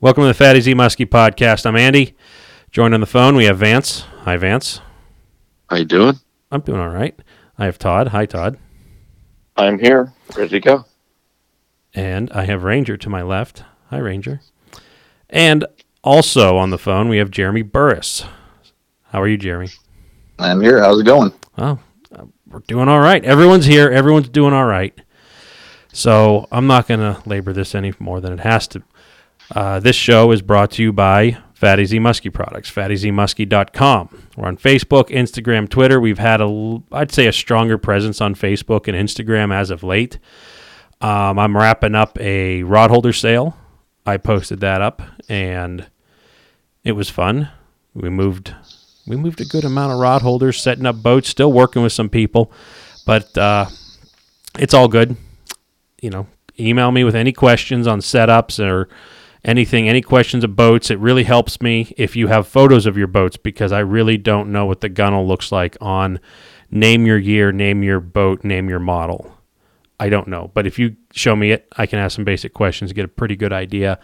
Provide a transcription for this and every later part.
Welcome to the Fatty Z Muskie podcast. I'm Andy. Joined on the phone, we have Vance. Hi, Vance. How you doing? I'm doing all right. I have Todd. Hi, Todd. I'm here, ready to go. And I have Ranger to my left. Hi, Ranger. And also on the phone, we have Jeremy Burris. How are you, Jeremy? I'm here. How's it going? Well, uh, we're doing all right. Everyone's here. Everyone's doing all right. So I'm not going to labor this any more than it has to. Uh, this show is brought to you by Fatty Z Muskie Products, fattyzmuskie.com. We're on Facebook, Instagram, Twitter. We've had a, I'd say, a stronger presence on Facebook and Instagram as of late. Um, I'm wrapping up a rod holder sale. I posted that up, and it was fun. We moved, we moved a good amount of rod holders, setting up boats, still working with some people, but uh, it's all good. You know, email me with any questions on setups or anything, any questions of boats. It really helps me if you have photos of your boats because I really don't know what the gunnel looks like on name your year, name your boat, name your model. I don't know. But if you show me it, I can ask some basic questions, get a pretty good idea.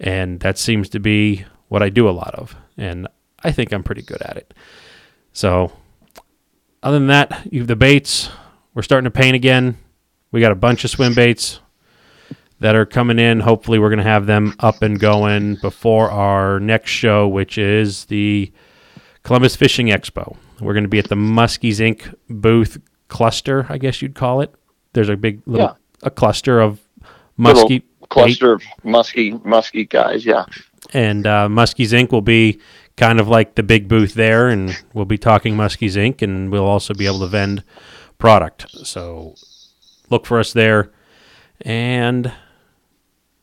And that seems to be what I do a lot of. And I think I'm pretty good at it. So, other than that, you have the baits. We're starting to paint again. We got a bunch of swim baits that are coming in. Hopefully, we're going to have them up and going before our next show, which is the Columbus Fishing Expo. We're going to be at the Muskies Inc. booth cluster, I guess you'd call it. There's a big little Yeah. a cluster of muskie Cluster of musky, musky guys. Yeah. and uh, Muskies Inc. will be kind of like the big booth there, and we'll be talking Muskies Inc. and we'll also be able to vend product. So look for us there. And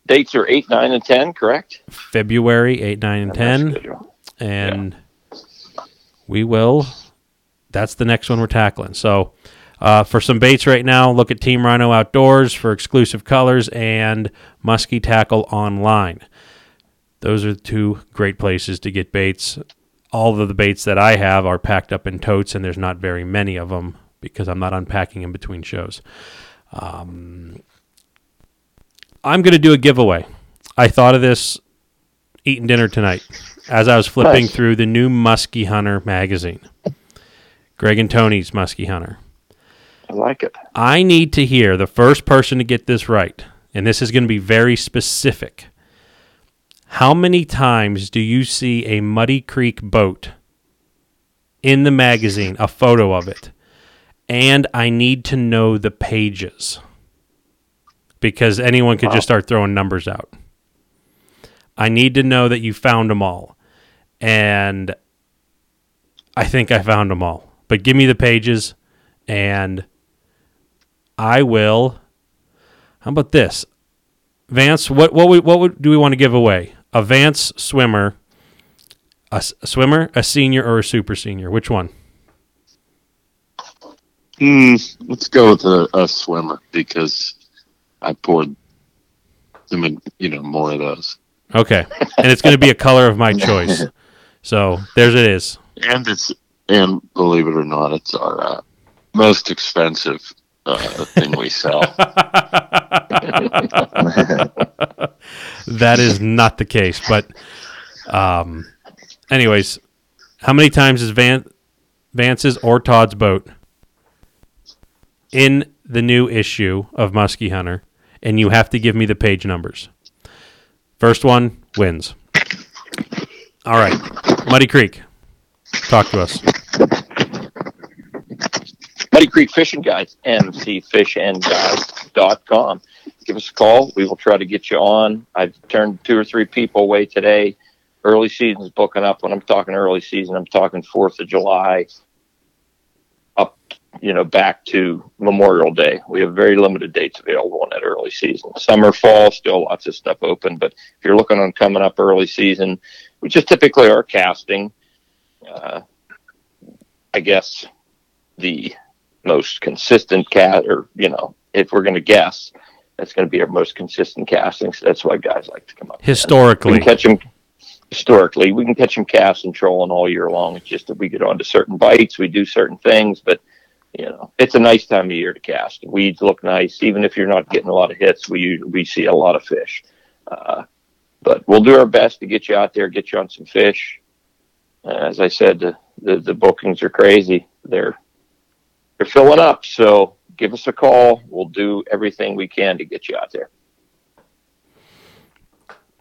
Dates are eight, nine, and ten. Correct. February 8, 9, and 10. And we will, that's the next one we're tackling. So uh, for some baits right now, look at Team Rhino Outdoors for exclusive colors and Muskie Tackle Online. Those are two great places to get baits. All of the baits that I have are packed up in totes, and there's not very many of them because I'm not unpacking in between shows. Um, I'm going to do a giveaway. I thought of this eating dinner tonight as I was flipping Nice. through the new Muskie Hunter magazine. Greg and Tony's Muskie Hunter. I like it. I need to hear the first person to get this right, and this is going to be very specific. How many times do you see a Muddy Creek boat in the magazine, a photo of it? And I need to know the pages because anyone could just start throwing numbers out. I need to know that you found them all. And I think I found them all. But give me the pages and I will. How about this, Vance? What what we, what would, do we want to give away? A Vance swimmer, a, s- a swimmer, a senior, or a super senior? Which one? Hmm. Let's go with a, a swimmer because I poured them in, you know, more of those. Okay, and it's going to be a color of my choice. So there's it is. And it's and believe it or not, it's our uh, most expensive uh, thing we sell. That is not the case, but um, anyways, how many times is Van Vance's or Todd's boat in the new issue of Muskie Hunter? And you have to give me the page numbers. First one wins. All right, Muddy Creek, talk to us. Muddy Creek Fishing Guides, mcfishandguides.com. Give us a call. We will try to get you on. I've turned two or three people away today. Early season's booking up. When I'm talking early season, I'm talking 4th of July you know, back to Memorial Day. We have very limited dates available in that early season. Summer, fall, still lots of stuff open. But if you're looking on coming up early season, which is typically our casting, uh, I guess, the most consistent cat, or you know, if we're going to guess, that's going to be our most consistent casting. So that's why guys like to come up. Historically, we can catch them historically. We can catch them casting, trolling all year long. It's just that we get onto certain bites, we do certain things, but you know, it's a nice time of year to cast. Weeds look nice, even if you're not getting a lot of hits. We we see a lot of fish. Uh, but we'll do our best to get you out there, get you on some fish. Uh, as I said, the, the the bookings are crazy. They're they're filling up. So give us a call. We'll do everything we can to get you out there.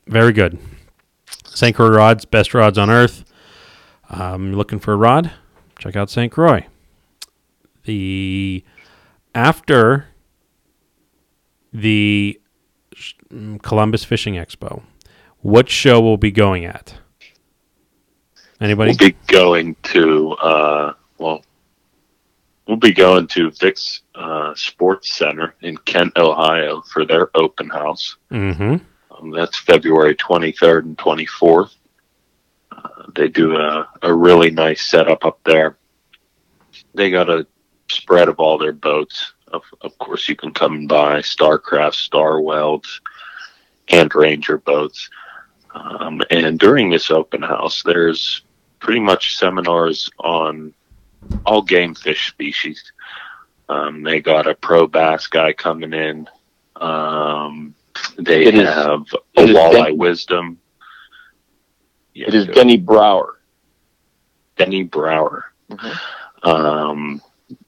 Very good. St. Croix rods, best rods on earth. Um, looking for a rod? Check out St. Croix. The after the mm, Columbus Fishing Expo, what show will be going at? Anybody? We'll be going to uh, well, we'll be going to Vic's uh, Sports Center in Kent, Ohio, for their open house. mm-hmm. Um, that's February 23rd and 24th. Uh, they do a, a really nice setup up there. They got a spread of all their boats. Of, of course, you can come and buy Starcraft, Star Welds, and Ranger boats. Um, and during this open house, there's pretty much seminars on all game fish species. Um, they got a pro bass guy coming in. Um, they It is- have a walleye Den- wisdom. Yeah, It is. Denny Brower. Denny Brower. Mhm. Um,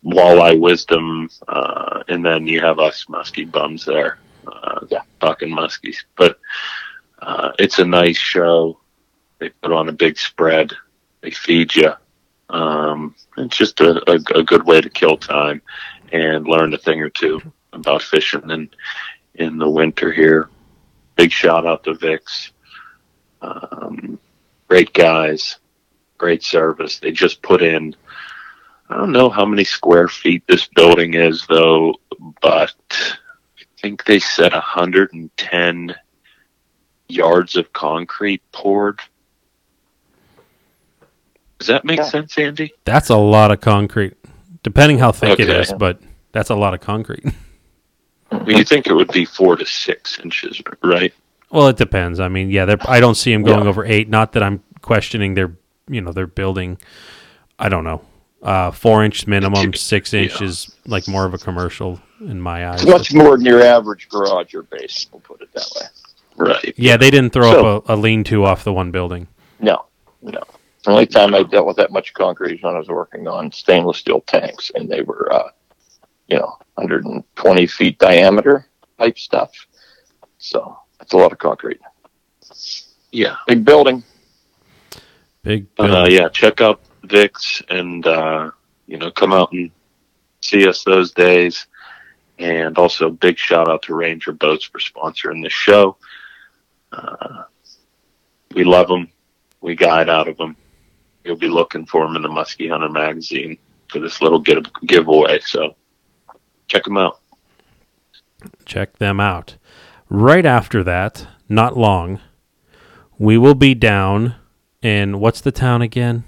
walleye wisdom, uh, and then you have us musky bums there, uh, Yeah. talking muskies. But uh, it's a nice show. They put on a big spread. They feed you. Um, it's just a, a, a good way to kill time and learn a thing or two about fishing in in the winter here. Big shout out to Vic's. Um, great guys, great service. They just put in. I don't know how many square feet this building is though, but I think they said 110 yards of concrete poured. Does that make Yeah. sense, Andy? That's a lot of concrete, depending how thick it Okay. is, but that's a lot of concrete. Well, you think it would be four to six inches, right? well, it depends. I mean, yeah, I don't see them going Yeah. over eight. Not that I'm questioning their, you know, their building. I don't know. Uh, four inch minimum, six Yeah. inches, like more of a commercial in my eyes. It's much more than your average garage or base. We'll put it that way. Right. yeah, they didn't throw So- up a, a lean-to off the one building. No, no. The only time I dealt with that much concrete is when I was working on stainless steel tanks, and they were, uh, you know, 120 feet diameter type stuff. So that's a lot of concrete. Yeah. Big building. Big. Uh, yeah. Check out Vic's and, uh, you know, come out and see us those days. And also, big shout out to Ranger Boats for sponsoring this show. Uh, we love them. We guide out of them. You'll be looking for them in the Muskie Hunter magazine for this little give- giveaway. So check them out. check them out. Right after that, not long, we will be down in what's the town again?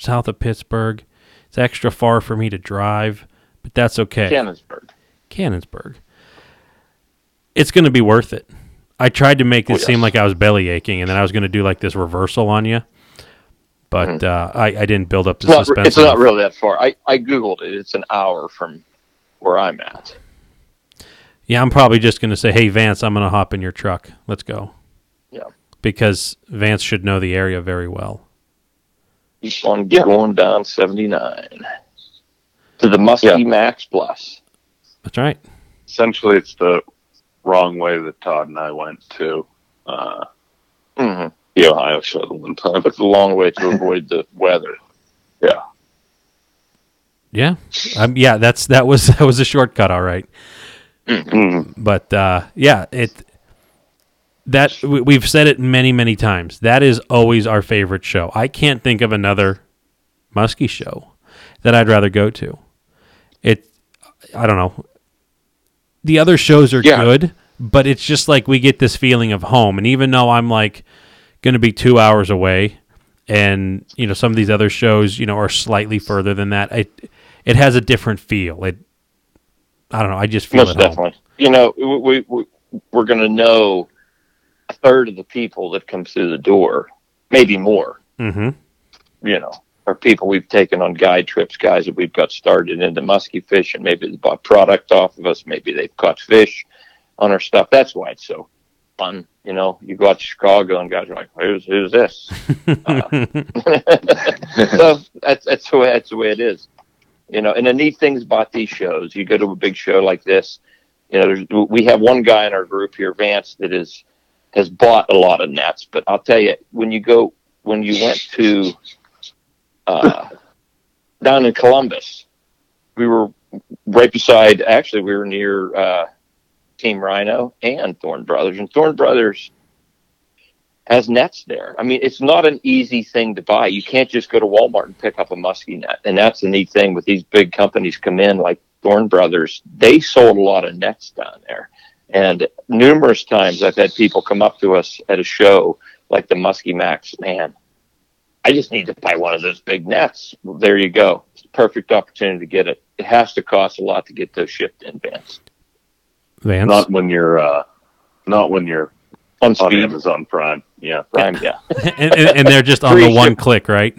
South of Pittsburgh. It's extra far for me to drive, but that's okay. Canonsburg. Canonsburg. It's going to be worth it. I tried to make it Oh, seem like I was belly aching, and then I was going to do like this reversal on you, but uh, I, I didn't build up the Mm-hmm. It's not, suspense. it's not really that far. I, I Googled it. It's an hour from where I'm at. Yeah, I'm probably just going to say, "Hey Vance, I'm going to hop in your truck. Let's go." Yeah. Because Vance should know the area very well. Keep on going down 79 to the Muskie Yeah. Max Plus. That's right. Essentially, it's the wrong way that Todd and I went to uh, Mm-hmm. the Ohio show the one time. It's a long way to avoid the weather. Yeah. Um, yeah, that's that was that was a shortcut, all right. Mm. But uh, yeah, it that we, we've said it many many times. That is always our favorite show. I can't think of another Muskie show that I'd rather go to. It I don't know. The other shows are Yeah. good, but it's just like we get this feeling of home. And even though I'm like going to be two hours away, and you know some of these other shows, you know, are slightly further than that, it it has a different feel. It I don't know. I just feel Most at home. definitely. You know, we, we, we're going to know a third of the people that come through the door, maybe more, Mm-hmm. you know, are people we've taken on guide trips, guys that we've got started into musky fish, and maybe they bought product off of us. Maybe they've caught fish on our stuff. That's why it's so fun. You know, you go out to Chicago and guys are like, "Who's who's this?" Uh, so that's that's the way that's the way it is. You know, and the neat things about these shows, you go to a big show like this. You know, there's, we have one guy in our group here, Vance, that is has bought a lot of nets. But I'll tell you, when you go when you went to uh, down in Columbus, we were right beside. Actually, we were near uh, Team Rhino and Thorne Brothers, and Thorne Brothers has nets there. I mean, it's not an easy thing to buy. You can't just go to Walmart and pick up a muskie net, and that's the neat thing with these big companies come in like Thorne Brothers. They sold a lot of nets down there, and numerous times I've had people come up to us at a show like the Muskie Max. Man, I just need to buy one of those big nets. Well, there you go. It's a perfect opportunity to get it. It has to cost a lot to get those shipped in Vance. Vance. Not when you're uh, not when you're On on speed, Amazon Prime. Yeah. Prime, yeah. and, and, and they're just on the one ship- click, right?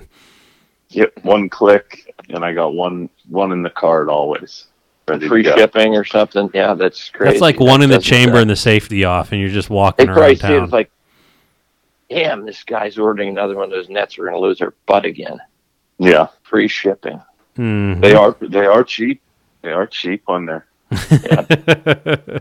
Yep. One click, and I got one one in the card always. Ready Free shipping or something. Yeah, that's crazy. That's like one in the chamber sound- and the safety off, and you're just walking probably around town. as like, damn, this guy's ordering another one of those nets. We're going to lose our butt again. Yeah. Free shipping. Mhm. They are they are cheap. They are cheap on there.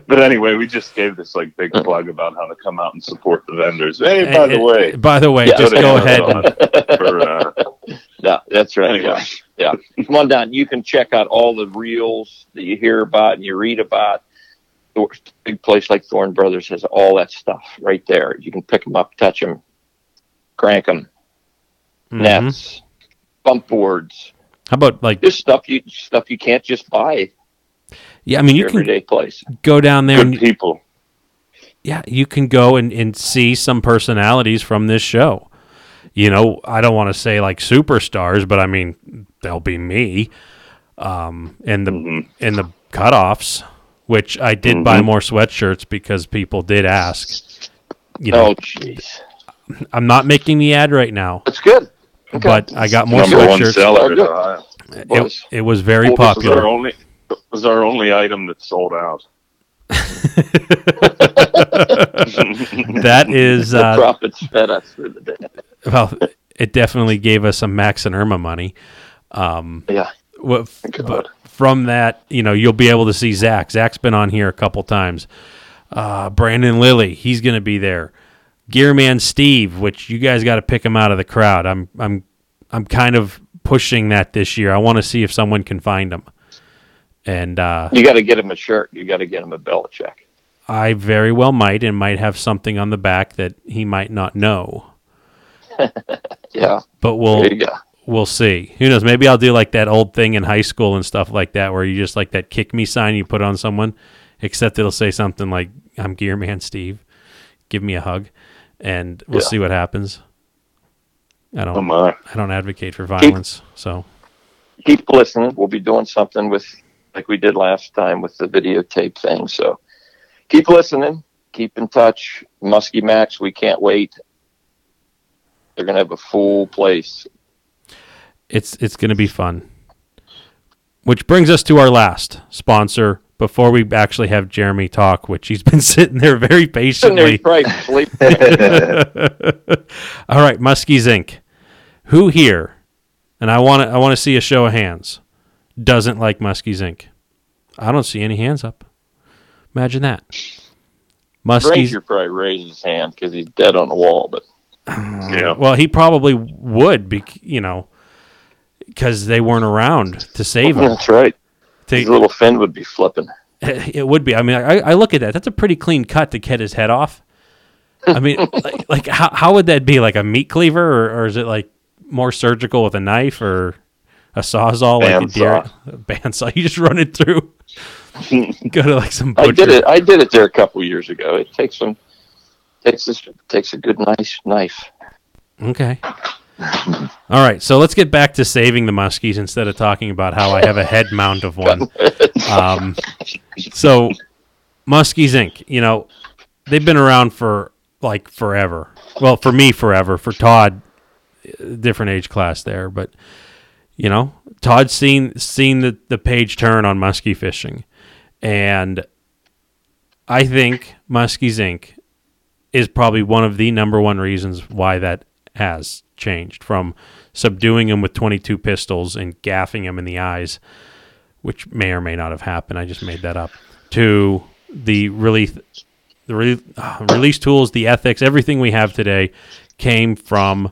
But anyway, we just gave this like big plug about how to come out and support the vendors. Hey, by the way, By the way, Yeah. just go ahead. And, for, uh, Yeah, that's right. Anyway. Yeah. Come on down. You can check out all the reels that you hear about and you read about. A big place like Thorne Brothers has all that stuff right there. You can pick them up, touch them, crank them, Mhm. nets, bump boards. How about like? This stuff you stuff you can't just buy Yeah, I mean, you your can everyday place. go down there good and people. yeah, you can go and, and see some personalities from this show. You know, I don't want to say like superstars, but I mean they'll be me. Um, and the Mhm. and the cutoffs, which I did buy Mhm. more sweatshirts because people did ask. You know, Oh, jeez. I'm not making the ad right now, That's good. Okay. but I got more Number one sweatshirts. seller. in It, Boys. it was very Well, this Was our popular. only was our only item that sold out. that is the uh, profits fed us for the day. Well, it definitely gave us some Max and Erma money. Um, Yeah. what, but from that, you know, you'll be able to see Zach. Zach's been on here a couple times. Uh, Brandon Lilly, he's going to be there. Gearman Steve, which you guys got to pick him out of the crowd. I'm, I'm, I'm kind of pushing that this year. I want to see if someone can find him. And uh, You got to get him a shirt. You got to get him a Belichick. I very well might, and might have something on the back that he might not know. Yeah. But we'll there you go. we'll see. Who knows? Maybe I'll do like that old thing in high school and stuff like that, where you just like that kick me sign you put on someone, except it'll say something like "I'm Gearman Steve, give me a hug," and we'll Yeah. see what happens. I don't. Oh! I don't advocate for violence, so keep listening. We'll be doing something with, like we did last time with the videotape thing. So keep listening. Keep in touch. Muskie Max, we can't wait. They're going to have a full place. it's it's going to be fun. Which brings us to our last sponsor before we actually have Jeremy talk, which he's been sitting there very Sitting there, patiently. sleeping. All right, Muskies Inc. Who here, and I want to I want to see a show of hands, doesn't like Muskies Inc. I don't see any hands up. Imagine that. Muskies. Ranger probably raised his hand because he's dead on the wall. But Yeah. Well, he probably would be, you know, because they weren't around to save him. that's right. To- His little fin would be flipping. It would be. I mean, I, I look at that. That's a pretty clean cut to get his head off. I mean, like, like how how would that be? Like a meat cleaver, or, or is it like more surgical with a knife or a sawzall like a deer? Bandsaw. You just run it through. Go to like some I did it. I did it there a couple years ago. It takes some. Takes this. Takes a good nice knife. Okay. All right, so let's get back to saving the muskies instead of talking about how I have a head mount of one. Um, so, Muskies Inc. You know, they've been around for like forever. Well, for me, forever. For Todd, uh, different age class there, but you know, Todd's seen seen the the page turn on muskie fishing, and I think Muskies Inc. is probably one of the number one reasons why that has changed from subduing him with 22 pistols and gaffing him in the eyes, which may or may not have happened. I just made that up. To the release, the re, uh, release tools, the ethics, everything we have today came from,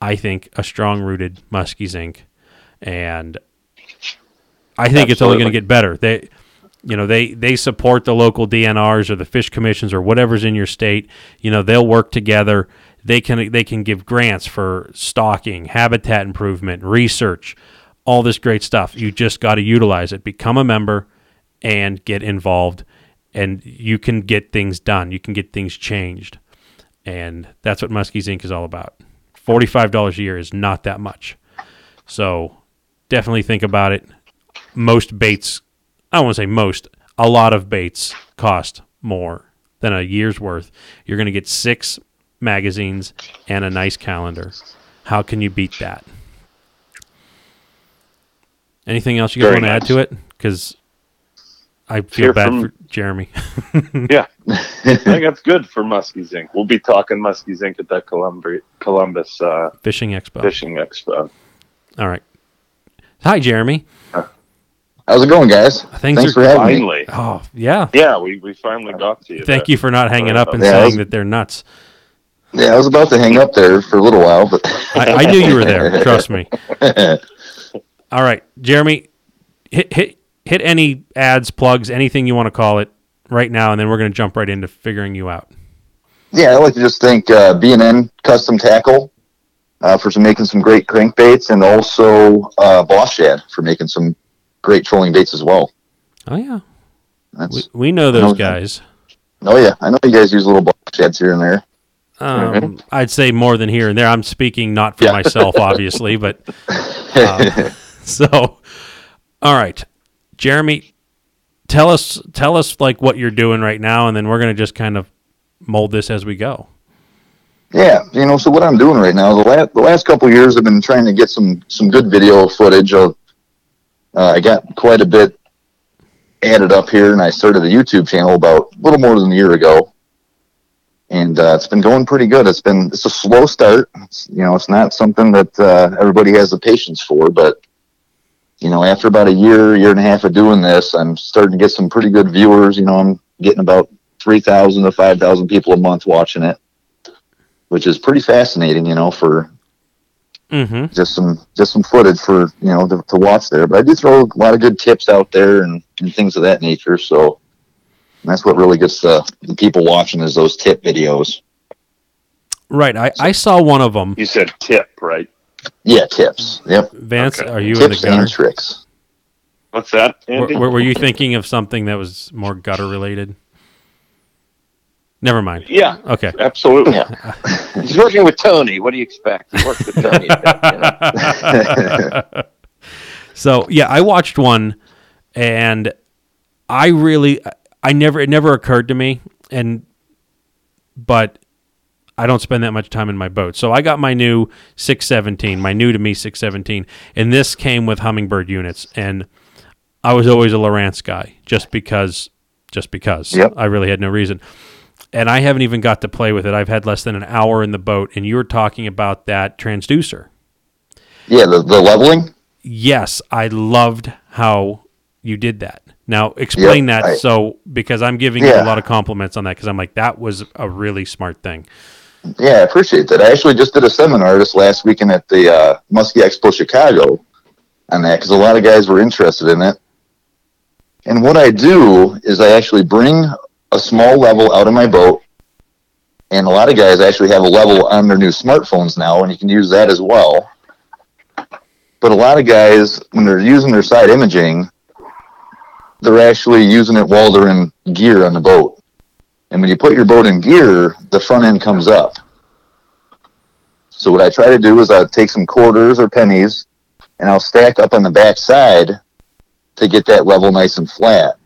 I think, a strong rooted Muskies Inc. And I think it's only going to get better. They, you know, they they support the local DNRs or the fish commissions or whatever's in your state. You know, they'll work together. They can they can give grants for stocking, habitat improvement, research, all this great stuff. You just got to utilize it. Become a member and get involved, and you can get things done. You can get things changed, and that's what Muskies Inc. is all about. Forty five dollars a year is not that much, so definitely think about it. Most baits, I don't want to say most, a lot of baits cost more than a year's worth. You're going to get six magazines and a nice calendar. How can you beat that? Anything else you guys Very want to add to it? Because I feel Hear bad from- for Jeremy. Yeah, I think that's good for Muskies Inc. We'll be talking Muskies Inc. at that Columbus, Columbus uh, Fishing Expo. Fishing Expo. All right. Hi, Jeremy. How's it going, guys? Things Thanks are for having me. Oh, yeah. yeah, we, we finally got to you. Thank there. you for not hanging up and Yeah, saying was- that they're nuts. Yeah, I was about to hang up there for a little while, but I, I knew you were there. Trust me. All right, Jeremy, hit hit hit any ads, plugs, anything you want to call it right now, and then we're going to jump right into figuring you out. yeah, I'd like to just thank uh, B&N Custom Tackle uh, for some, making some great crankbaits, and also uh, Boss Shad for making some great trolling baits as well. Oh yeah, That's we, we know those know guys. oh yeah, I know you guys use little Boss Shads here and there. Um, I'd say more than here and there. I'm speaking not for Yeah. myself, obviously, but um, so. All right, Jeremy, tell us tell us like what you're doing right now, and then we're going to just kind of mold this as we go. Yeah, you know, so what I'm doing right now, the last the last couple of years, I've been trying to get some some good video footage of. Uh, I got quite a bit added up here, and I started a YouTube channel about a little more than a year ago, and uh, it's been going pretty good. It's been it's a slow start. It's, you know, it's not something that uh, everybody has the patience for, but you know, after about a year, year and a half of doing this, I'm starting to get some pretty good viewers. You know, I'm getting about three thousand to five thousand people a month watching it which is pretty fascinating, you know, for Mm-hmm. just some just some footage for you know to, to watch there. But I do throw a lot of good tips out there and, and things of that nature. So that's what really gets the, the people watching is those tip videos. Right. I, I saw one of them. You said tip, right? Yeah, tips. Yep, Vance, Okay. are you in the tips gutter? and tricks. What's that, Andy? were, were you thinking of something that was more gutter related? Never mind. yeah, Okay. absolutely. Yeah. He's working with Tony. What do you expect? He works with Tony. you know? so yeah, I watched one, and I really, I never, it never occurred to me, and but I don't spend that much time in my boat. So I got my new 617, my new to me 617, and this came with Humminbird units, and I was always a Lowrance guy, just because, just because. Yep. I really had no reason. And I haven't even got to play with it. I've had less than an hour in the boat, and you were talking about that transducer. Yeah, the, the leveling. Yes, I loved how you did that. Now explain Yep, that I- so because I'm giving you a lot of compliments on that because I'm like that was a really smart thing. Yeah, I appreciate that. I actually just did a seminar this last weekend at the uh, Muskie Expo Chicago on that because a lot of guys were interested in it. And what I do is I actually bring a small level out of my boat, and a lot of guys actually have a level on their new smartphones now, and you can use that as well. But a lot of guys, when they're using their side imaging, they're actually using it while they're in gear on the boat. And when you put your boat in gear, the front end comes up. So what I try to do is I take some quarters or pennies and I'll stack up on the back side to get that level nice and flat.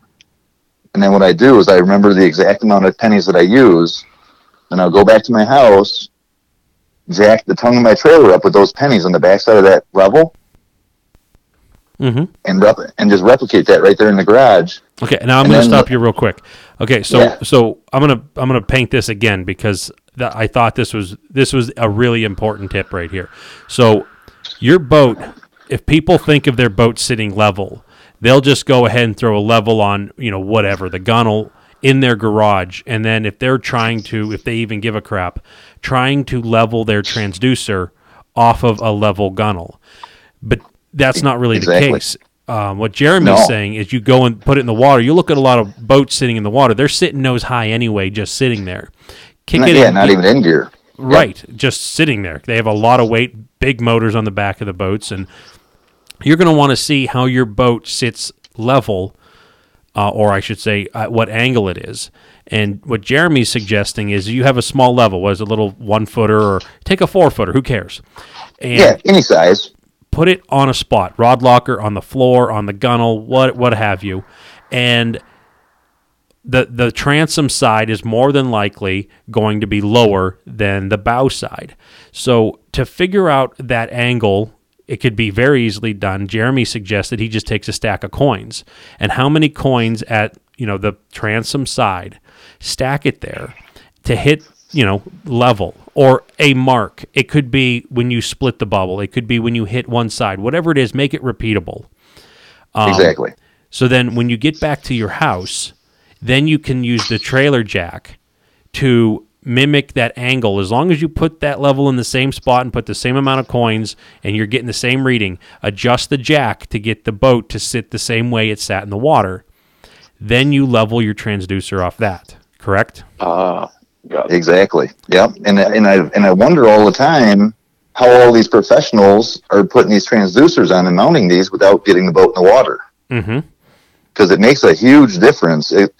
And then what I do is I remember the exact amount of pennies that I use, and I'll go back to my house, jack the tongue of my trailer up with those pennies on the back side of that level, Mhm. and rep- and just replicate that right there in the garage. Okay, now I'm going to stop you real quick. Okay, so Yeah. so I'm gonna I'm gonna paint this again because th- I thought this was this was a really important tip right here. So your boat, if people think of their boat sitting level, they'll just go ahead and throw a level on you know whatever the gunnel in their garage, and then if they're trying to, if they even give a crap, trying to level their transducer off of a level gunnel, but that's not really the case. Um, what Jeremy's No. saying is you go and put it in the water. You look at a lot of boats sitting in the water. They're sitting nose high anyway, just sitting there. Kick Not, it yeah, in, not even in gear. right, just sitting there. They have a lot of weight, big motors on the back of the boats, and you're going to want to see how your boat sits level, uh, or I should say, at what angle it is. And what Jeremy's suggesting is you have a small level, was a little one footer, or take a four footer. Who cares? And Yeah, any size. put it on a spot, rod locker on the floor, on the gunnel, what what have you, and the the transom side is more than likely going to be lower than the bow side. So to figure out that angle, it could be very easily done. Jeremy suggested he just takes a stack of coins and how many coins at you know the transom side, stack it there to hit you know level or a mark. It could be when you split the bubble. It could be when you hit one side. Whatever it is, make it repeatable. Um, exactly. So then when you get back to your house, then you can use the trailer jack to mimic that angle. As long as you put that level in the same spot and put the same amount of coins and you're getting the same reading, adjust the jack to get the boat to sit the same way it sat in the water. Then you level your transducer off that. Correct? Uh. Exactly. Yep. And and I and I wonder all the time how all these professionals are putting these transducers on and mounting these without getting the boat in the water Mm-hmm. because it makes a huge difference. It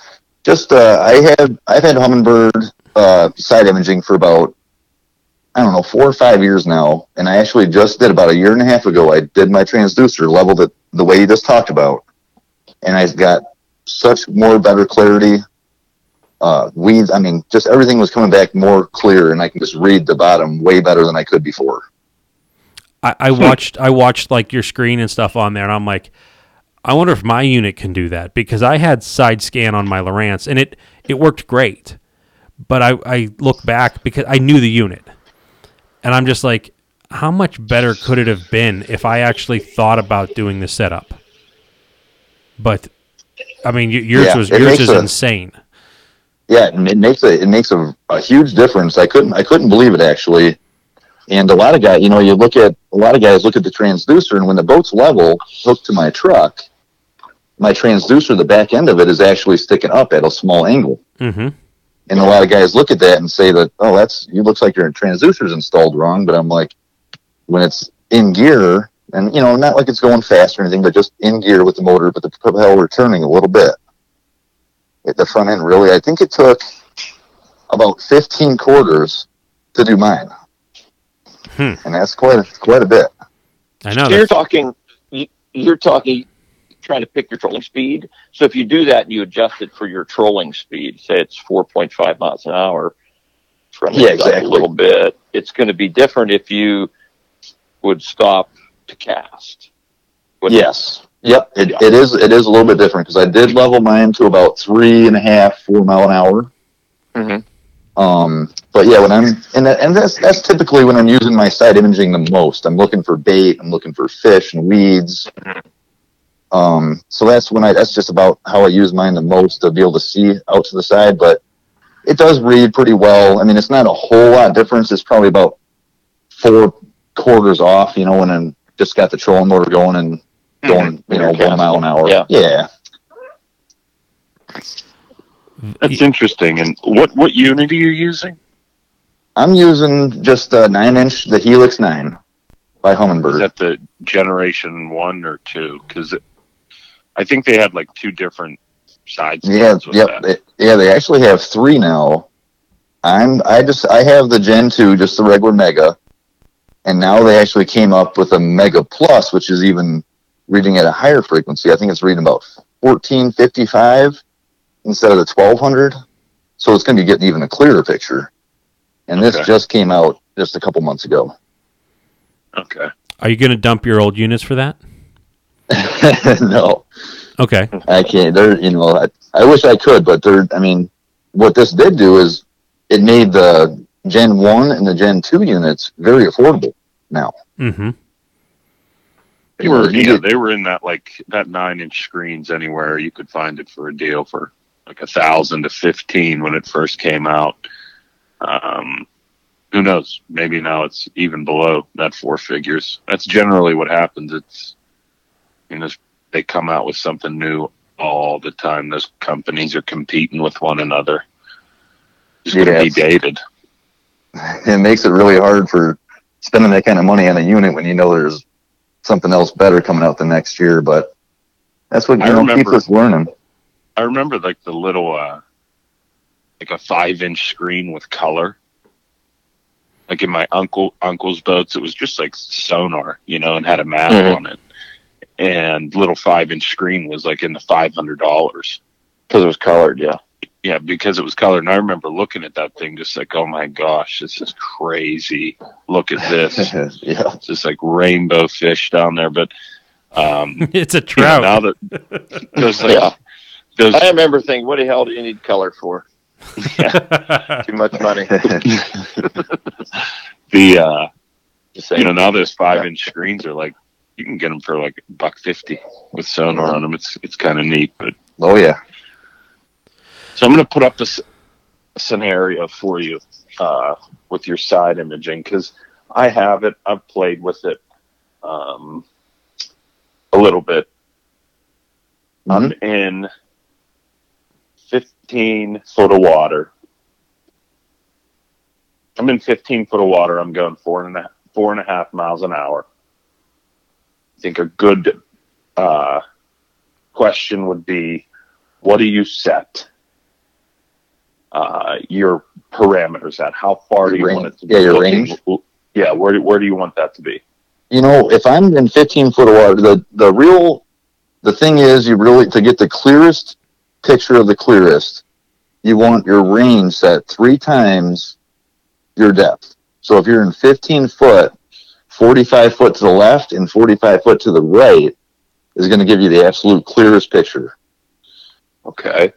just uh, I had I've had Humminbird uh, side imaging for about I don't know four or five years now, and I actually just did about a year and a half ago. I did my transducer, level it the way you just talked about, and I got such more better clarity. Uh, weeds, I mean, just everything was coming back more clear, and I can just read the bottom way better than I could before. I, I watched I watched like your screen and stuff on there, and I'm like, I wonder if my unit can do that because I had side scan on my Lowrance and it it worked great, but I I look back because I knew the unit, and I'm just like, how much better could it have been if I actually thought about doing the setup? But I mean, yours Yeah, was yours is a- insane. Yeah, it makes a it makes a, a huge difference. I couldn't I couldn't believe it actually. And a lot of guys, you know, you look at a lot of guys look at the transducer, and when the boat's level, hooked to my truck, my transducer, the back end of it is actually sticking up at a small angle. Mm-hmm. And a lot of guys look at that and say that, oh, that's you looks like your transducer's installed wrong. But I'm like, when it's in gear, and you know, not like it's going fast or anything, but just in gear with the motor, but the propeller turning a little bit. At the front end, really, I think it took about 15 quarters to do mine, Hmm. and that's quite a, quite a bit. I know. So you're talking, you're talking, trying to pick your trolling speed. So if you do that and you adjust it for your trolling speed, say it's 4.5 miles an hour, from Yeah, exactly. a little bit, it's going to be different if you would stop to cast. Wouldn't it? Yes. Yep. It, Yeah. it is. It is a little bit different because I did level mine to about three and a half, four mile an hour. Mhm. Um, but yeah, when I'm and that, and that's that's typically when I'm using my side imaging the most. I'm looking for bait. I'm looking for fish and weeds. Um, so that's when I that's just about how I use mine the most to be able to see out to the side. But it does read pretty well. I mean, it's not a whole lot difference. It's probably about four quarters off. You know, when I'm just got the trolling motor going and going, you know, one mile an hour. Yeah. Yeah. That's interesting. And what what unit are you using? I'm using just a nine inch, the Helix nine by Is Humminbird. that the generation one or two? Because I think they had like two different sides. Yeah, yep, they, yeah. They actually have three now. I'm, I just, I have the Gen two, just the regular Mega, and now they actually came up with a Mega Plus, which is even reading at a higher frequency. I think it's reading about fourteen fifty five instead of the twelve hundred. So it's going to be getting even a clearer picture. And this Okay. just came out just a couple months ago. Okay. Are you going to dump your old units for that? no, Okay. I can't. They're you know I, I wish I could, but they're. I mean, what this did do is it made the Gen one and the Gen two units very affordable now. Mm-hmm. They were You yeah, they were in that like that nine inch screens anywhere you could find it for a deal for like a thousand to fifteen when it first came out. Um, who knows? Maybe now it's even below that four figures. That's generally what happens. It's you know they come out with something new all the time. Those companies are competing with one another. It's going to be dated. it makes it really hard for spending that kind of money on a unit when you know there's something else better coming out the next year. But that's what you I know remember- keeps us learning. I remember like the little uh like a five inch screen with color. Like in my uncle uncle's boats, it was just like sonar, you know, and had a map Mhm. on it. And little five inch screen was like in the five hundred dollars. because it was colored. Yeah. Yeah, because it was colored. And I remember looking at that thing just like, oh my gosh, this is crazy. Look at this. yeah, it's just like rainbow fish down there. But um It's a you know, trout. now that those like Yeah. those I remember thinking, what the hell do you need color for? Too much money. the uh you know now those five inch screens are like you can get them for like buck fifty with sonar on them. It's it's kind of neat. But oh yeah, so I'm going to put up this scenario for you uh, with your side imaging because I have it. I've played with it um, a little bit. I'm in 15 foot of water. I'm in 15 foot of water. I'm going four and a four and a half miles an hour. I think a good uh, question would be, what do you set uh, your parameters at? How far do you Range. want it to be? Yeah, your range. Yeah, where do, where do you want that to be? you know, if I'm in 15 foot of water, the the real the thing is, you really to get the clearest picture of the clearest, you want your range set three times your depth. So if you're in 15 foot, 45 foot to the left and 45 foot to the right is going to give you the absolute clearest picture. Okay.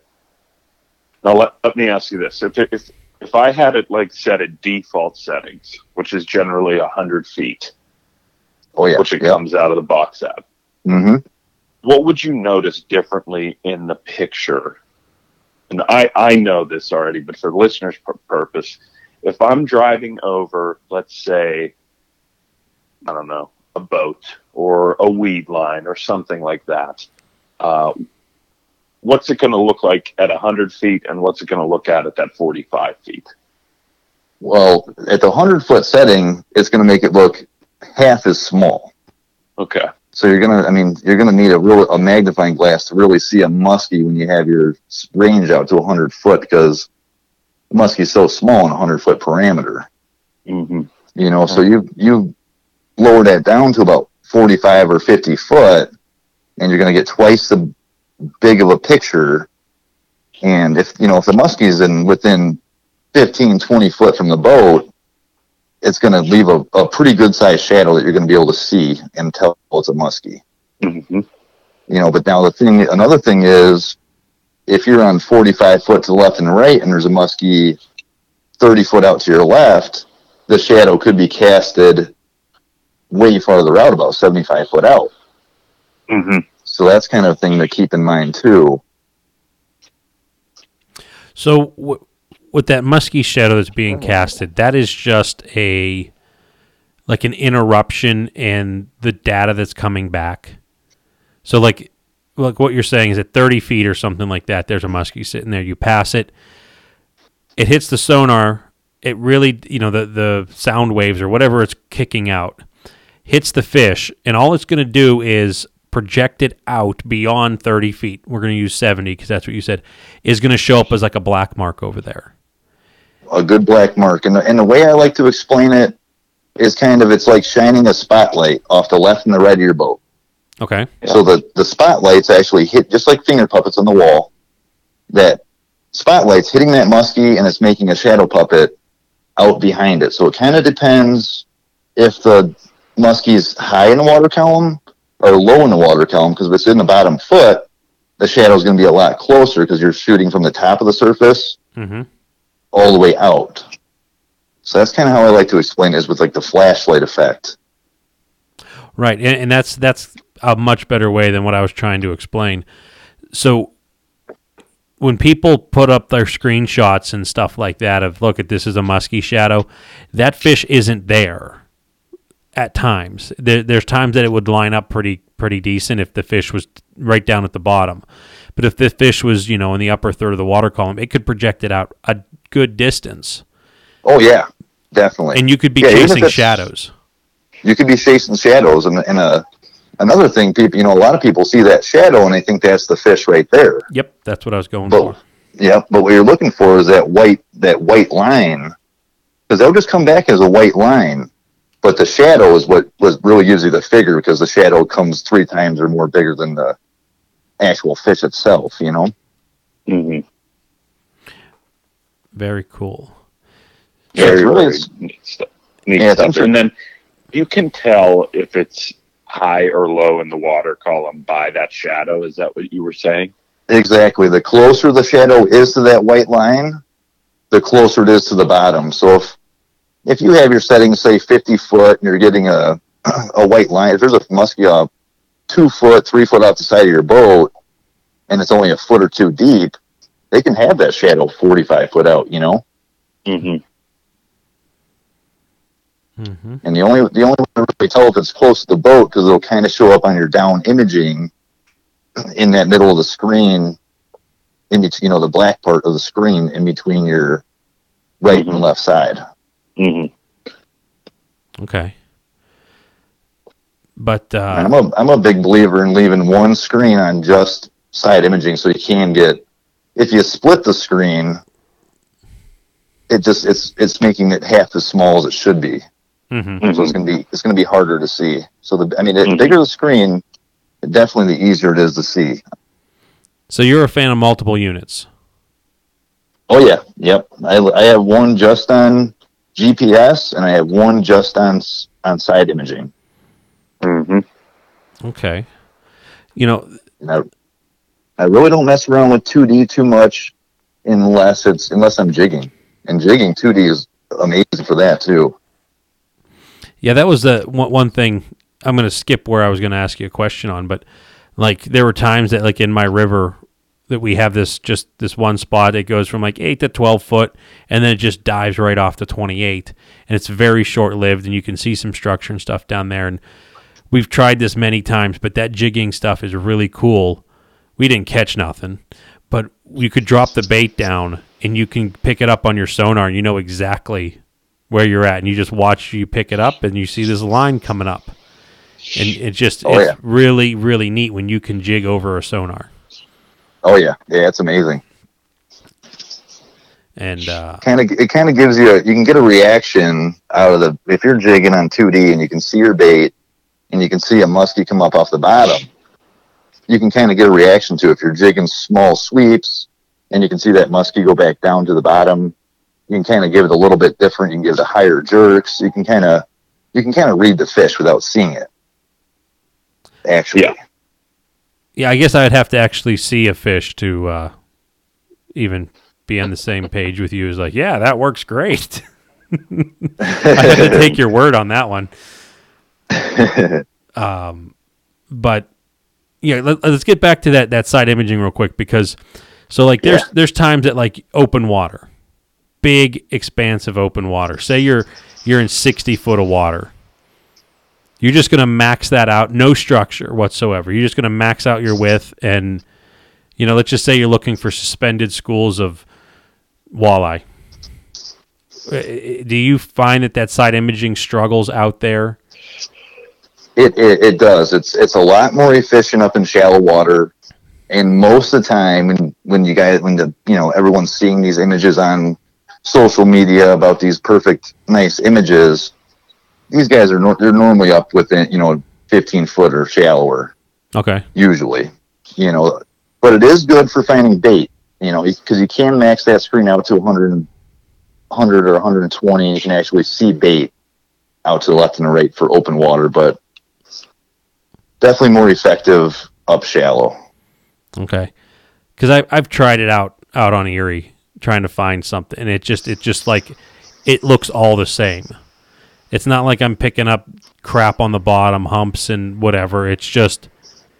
Now let, let me ask you this: if if if I had it like set at default settings, which is generally hundred feet, Oh yeah, which it yeah. comes out of the box at, hmm what would you notice differently in the picture? And I I know this already, but for listeners' purpose, if I'm driving over, let's say, I don't know, a boat or a weed line or something like that, uh, what's it going to look like at 100 feet and what's it going to look at at that 45 feet? Well, at the 100 foot setting, it's going to make it look half as small. Okay. So you're gonna, I mean, you're gonna need a real a magnifying glass to really see a muskie when you have your range out to 100 foot because the muskie's so small in a 100 foot parameter. hmm You know, so you you lower that down to about 45 or 50 foot, and you're gonna get twice the big of a picture. And if you know if the muskie's in within 15, 20 foot from the boat, it's gonna leave a, a pretty good sized shadow that you're gonna be able to see and tell it's a muskie hmm you know but now the thing another thing is if you're on 45 foot to the left and right and there's a muskie 30 foot out to your left the shadow could be casted way farther out about 75 foot out hmm so that's kind of a thing to keep in mind too So w- with that musky shadow that's being casted, that is just a like an interruption in the data that's coming back. So like like what you're saying is at 30 feet or something like that, there's a muskie sitting there. You pass it, it hits the sonar. It really, you know, the the sound waves or whatever it's kicking out hits the fish, and all it's going to do is project it out beyond 30 feet. We're going to use 70 because that's what you said. Is going to show up as like a black mark over there. a good black mark and the, and the way i like to explain it is kind of it's like shining a spotlight off the left and the right of your boat Okay. So the, the spotlights actually hit just like finger puppets on the wall. That spotlight's hitting that muskie and it's making a shadow puppet out behind it. So it kind of depends if the muskie's high in the water column or low in the water column because if it's in the bottom foot, the shadow is going to be a lot closer because you're shooting from the top of the surface hmm all the way out. So that's kind of how I like to explain it is with like the flashlight effect. Right, and, and that's that's a much better way than what I was trying to explain. So when people put up their screenshots and stuff like that of look at this is a musky shadow, that fish isn't there at times. There, there's times that it would line up pretty pretty decent if the fish was right down at the bottom. But if the fish was, you know, in the upper third of the water column, it could project it out a good distance. Oh yeah, definitely. And you could be Yeah, chasing shadows. you could be chasing shadows and, and a another thing people you know a lot of people see that shadow and they think that's the fish right there Yep, that's what I was going But- for. yeah but what you're looking for is that white that white line because they'll just come back as a white line but the shadow is what was really gives you the figure because the shadow comes three times or more bigger than the actual fish itself you know hmm Very cool. Yeah, Very, it's really very- neat stuff. Neat Yeah, stuff. inter- And then you can tell if it's high or low in the water column by that shadow. Is that what you were saying? Exactly. The closer the shadow is to that white line, the closer it is to the bottom. So if if you have your settings say 50 foot and you're getting a a white line, if there's a muskie uh, two foot, three foot off the side of your boat, and it's only a foot or two deep, they can have that shadow 45 foot out. You know, Mm-hmm. hmm and the only the only way to really tell if it's close to the boat because it'll kind of show up on your down imaging in that middle of the screen, in between you know the black part of the screen in between your right and Mhm. left side. Mm-hmm. Okay. But uh, I'm a I'm a big believer in leaving one screen on just side imaging so you can get if you split the screen it just it's it's making it half as small as it should be. mhm. So it's gonna be it's gonna be harder to see. So the I mean the Mhm. bigger the screen, definitely the easier it is to see. so you're a fan of multiple units. Oh yeah, yep. I, I have one just on GPS and I have one just on on side imaging. Mm-hmm. Okay. You know, I, I really don't mess around with 2D too much unless it's unless I'm jigging. And jigging 2D is amazing for that too. yeah, that was the one, one thing. I'm going to skip where I was going to ask you a question on, but like there were times that like in my river that we have this just this one spot. It goes from like 8 to 12 foot and then it just dives right off to 28 and it's very short lived and you can see some structure and stuff down there. And we've tried this many times but that jigging stuff is really cool. We didn't catch nothing but you could drop the bait down and you can pick it up on your sonar and you know exactly where you're at. And you just watch you pick it up and you see this line coming up. And it's just Oh, it's yeah. really really neat when you can jig over a sonar Oh yeah, yeah, it's amazing. and uh, Kind of, it kind of gives you a, you can get a reaction out of the if you're jigging on 2D and you can see your bait and you can see a muskie come up off the bottom. You can kind of get a reaction to if you're jigging small sweeps and you can see that muskie go back down to the bottom. You can kind of give it a little bit different. You can give it a higher jerks. You can kind of you can kind of read the fish without seeing it. Actually, Yeah. Yeah i guess i'd have to actually see a fish to uh, even be on the same page with you Is like yeah that works great i had to take your word on that one um, but yeah, let, us get back to that that side imaging real quick because so like there's Yeah. there's times that like open water, big expansive open water. Say you're you're in sixty foot of water. You're just gonna max that out, no structure whatsoever. You're just gonna max out your width, and you know, let's just say you're looking for suspended schools of walleye. Uh, Do you find that that side imaging struggles out there? It, it it does. It's it's a lot more efficient up in shallow water, and most of the time when when you guys when the you know everyone's seeing these images on social media about these perfect nice images, these guys are nor- they're normally up within you know 15 foot or shallower Okay. usually, you know. But it is good for finding bait, you know, because you can max that screen out to 100, 100 or 120. and You can actually see bait out to the left and the right for open water, but definitely more effective up shallow. Okay, because I I've tried it out out on Erie trying to find something, and it just it just like it looks all the same. It's not like I'm picking up crap on the bottom, humps and whatever. It's just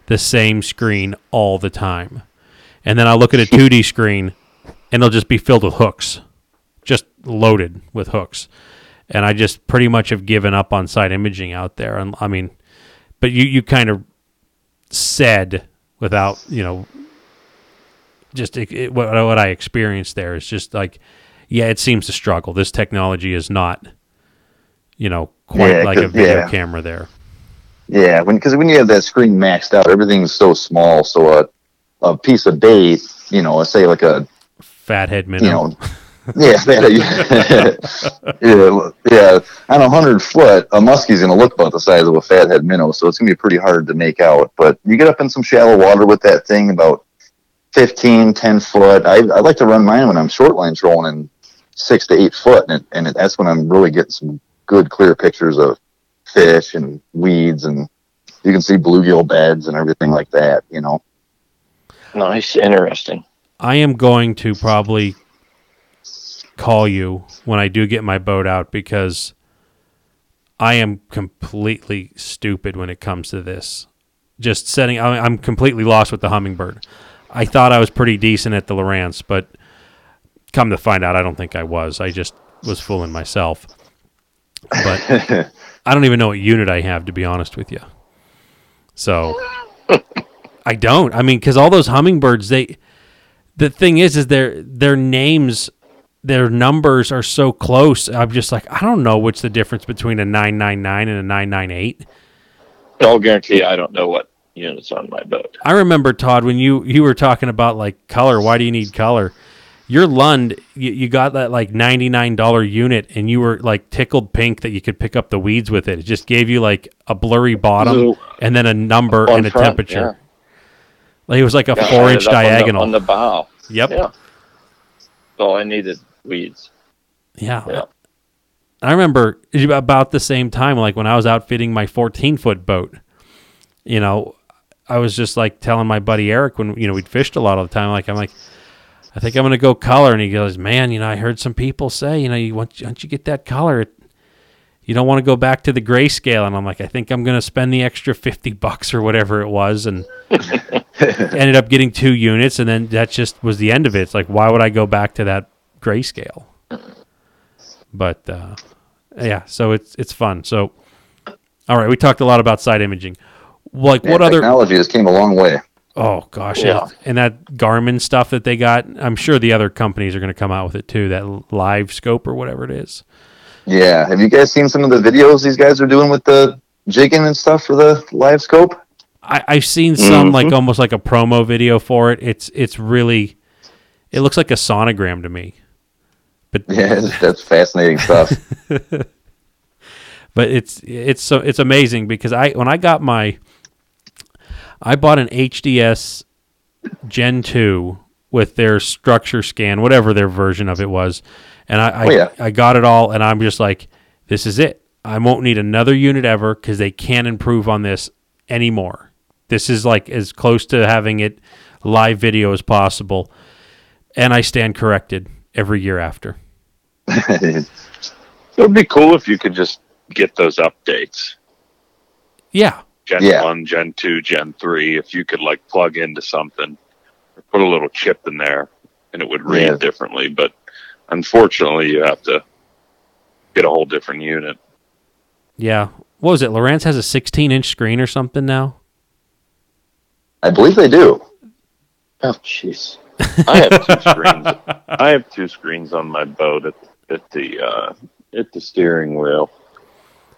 the same screen all the time. And then I look at a 2D screen, and it'll just be filled with hooks, just loaded with hooks. And I just pretty much have given up on side imaging out there. And I mean, but you you kind of said without you know just it, it, what, what I experienced there is just like, yeah, it seems to struggle. This technology is not, you know, quite Yeah, like a video yeah. camera there. Yeah, when because when you have that screen maxed out, everything's so small. So a a piece of bait, you know, say like a Fathead minnow. you know, yeah, that- yeah, yeah. On a hundred foot, a muskie's gonna look about the size of a fathead minnow, so it's gonna be pretty hard to make out. But you get up in some shallow water with that thing, about 15, 10 foot. I, I like to run mine when I'm short line trolling in six to eight foot, and, it, and it, that's when I'm really getting some good, clear pictures of fish and weeds, and you can see bluegill beds and everything like that. You know. Nice, interesting. I am going to probably call you when I do get my boat out because I am completely stupid when it comes to this. Just setting, I- I'm completely lost with the Humminbird. I thought I was pretty decent at the Lowrance, but come to find out, I don't think I was. I just was fooling myself. But I don't even know what unit I have, to be honest with you. So I don't. I mean, because all those Humminbirds, they the thing is, is their their names, their numbers are so close. I'm just like, I don't know what's the difference between a nine nine nine and a nine nine eight. I'll guarantee I don't know what units on my boat. I remember Todd when you you were talking about like color. Why do you need color? Your Lund, you, you got that like ninety nine dollar unit, and you were like tickled pink that you could pick up the weeds with it. It just gave you like a blurry bottom and then a number and a front, temperature. Like it was like a Yeah, four inch up on the- diagonal. on the, bow. yep. Yeah. So I needed weeds. Yeah. Yeah. I remember about the same time, like when I was outfitting my 14 foot boat, you know, I was just like telling my buddy Eric when, you know, we'd fished a lot of the time, like, I'm like, I think I'm going to go color. And he goes, man, you know, I heard some people say, you know, you want, once you get that color, it, you don't want to go back to the grayscale. And I'm like, I think I'm going to spend the extra 50 bucks or whatever it was. And ended up getting two units. And then that just was the end of it. It's like, why would I go back to that grayscale? But uh, yeah, so it's it's fun. So all right, we talked a lot about side imaging. Like Man, what other? technology has came a long way. Oh gosh, Yeah. and- that Garmin stuff that they got. I'm sure the other companies are going to come out with it too. That LiveScope or whatever it is. Yeah. Have you guys seen some of the videos these guys are doing with the jigging and stuff for the LiveScope? I, I've seen some Mhm. like almost like a promo video for it. It's it's really, it looks like a sonogram to me. But Yeah, that's fascinating stuff. but it's it's so it's amazing because I when I got my I bought an HDS Gen 2 with their structure scan, whatever their version of it was. And I I, Oh, yeah. I got it all and I'm just like this is it. I won't need another unit ever cuz they can't improve on this anymore. This is like as close to having it live video as possible. And I stand corrected every year after. It would be cool if you could just get those updates. Yeah. Gen Yeah. 1, Gen 2, Gen 3, if you could like plug into something or put a little chip in there and it would read Yeah. differently. But unfortunately, you have to get a whole different unit. Yeah. What was it? Lowrance has a 16 inch screen or something now? I believe they do. Oh, jeez. I have two screens. I have two screens on my boat at, at the uh, at the steering wheel.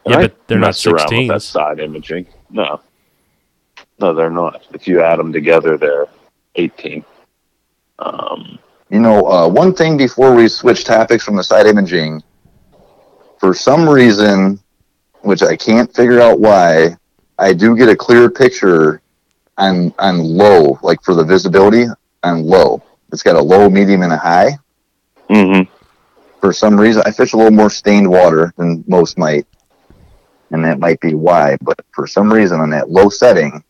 And Yeah, I but they're not messed around with that side imaging. No, no, they're not. If you add them together, they're eighteen. Um, You know, uh, one thing before we switch topics from the side imaging, for some reason, which I can't figure out why, I do get a clear picture on on low, like for the visibility on low. It's got a low, medium, and a high. mhm. For some reason, I fish a little more stained water than most might. And that might be why. But for some reason, on that low setting,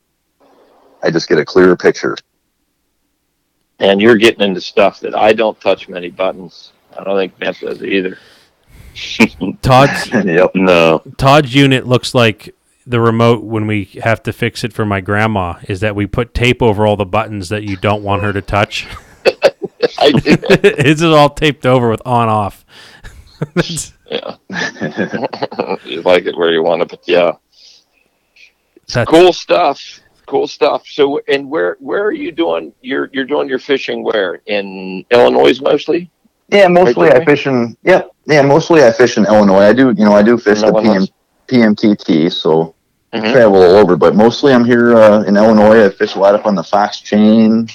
I just get a clearer picture. And you're getting into stuff that I don't touch many buttons. I don't think Beth does either. Todd's yep. No. Todd's unit looks like the remote when we have to fix it for my grandma. Is that we put tape over all the buttons that you don't want her to touch? I do. it's all taped over with on off. Yeah. you like it where you want it, but yeah. That's- cool stuff. Cool stuff. So, and where where are you doing? You're you're doing your fishing where in Illinois mostly? Yeah, mostly Right, I fish in. Yeah, yeah, mostly I fish in Illinois. I do, you know, I do fish the Illinois. PM, PMTT, so Mhm. travel all over. But mostly I'm here uh, in Illinois. I fish a lot up on the Fox Chain,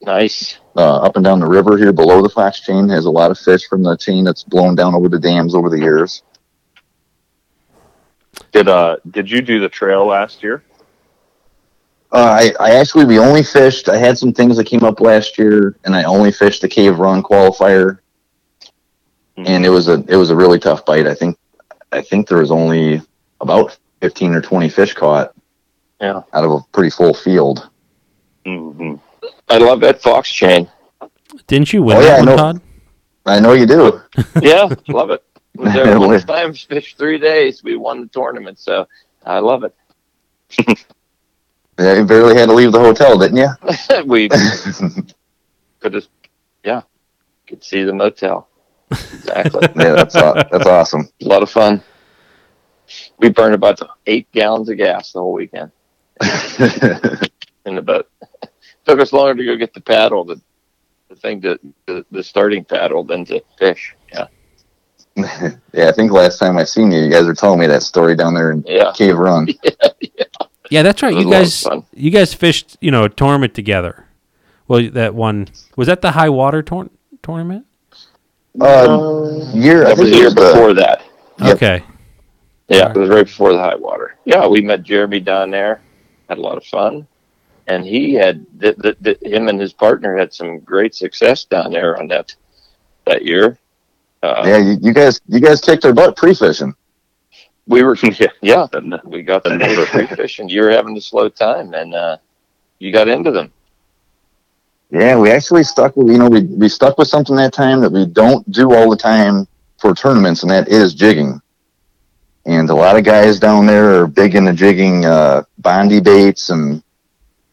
Nice. uh, up and down the river here below the Fox Chain. Has a lot of fish from the chain that's blown down over the dams over the years. Did uh did you do the trail last year? Uh, I, I actually we only fished. I had some things that came up last year, and I only fished the Cave Run qualifier, and it was a it was a really tough bite. I think I think there was only about fifteen or twenty fish caught. Yeah. out of a pretty full field. hmm I love that fox chain. Didn't you win Oh, yeah, that I one, know. Todd? I know you do. Yeah, love it. Was there one time fished three days? We won the tournament, so I love it. Yeah, you barely had to leave the hotel, didn't you? we could have, yeah, could see the motel. Exactly. yeah, that's that's awesome. a lot of fun. We burned about eight gallons of gas the whole weekend in the boat. Took us longer to go get the paddle, the, the thing to the, the starting paddle, than to fish. Yeah, yeah, I think last time I seen you, you guys were telling me that story down there in yeah. Cave Run. Yeah, that's right. You a lot of guys, you guys fished, you know, a tournament together. Well, that one was that the high water tour- tournament. Uh, year, I That was think the year was the, before that. Yep. Okay, Yeah, it was right before the high water. Yeah, we met Jeremy down there, had a lot of fun, and he had the, the, the, him and his partner had some great success down there on that that year. Uh, yeah, you, you guys, you guys kicked their butt pre-fishing. we were Yeah. yeah, we got the And- neighbor free fishing. You were having a slow time, and uh, you got into them. Yeah, we actually stuck with, you know, we, we stuck with something that time that we don't do all the time for tournaments, and that is jigging. And a lot of guys down there are big into jigging uh, Bondy baits and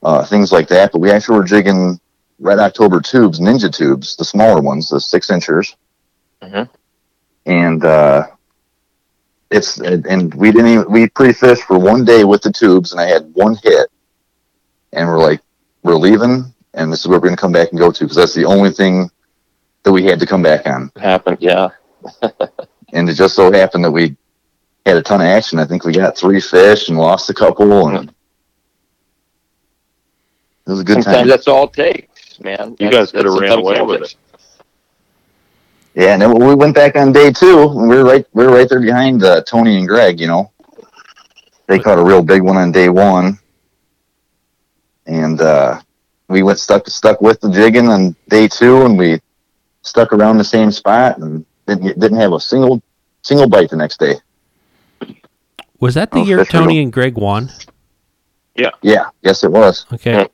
uh, things like that. But we actually were jigging Red October tubes, Ninja tubes, the smaller ones, the six inchers. Mhm. And uh, it's and we didn't even we pre-fished for one day with the tubes, and I had one hit. And we're like, we're leaving, and this is where we're going to come back and go to because that's the only thing that we had to come back on. It Happened, yeah. And it just so happened that we had a ton of action. I think we got three fish and lost a couple, and it was a good Sometimes time. that's all it takes, man. You That's- guys coulda ran away with takes. Yeah, and then we went back on day two, and we were right we were right there behind uh, Tony and Greg. You know, they caught a real big one on day one, and uh, we went stuck stuck with the jigging on day two, and we stuck around the same spot and didn't didn't have a single single bite the next day. was that the Oh, year Tony real- and Greg won? Yeah. Yeah, yes, it was. Okay, Yeah.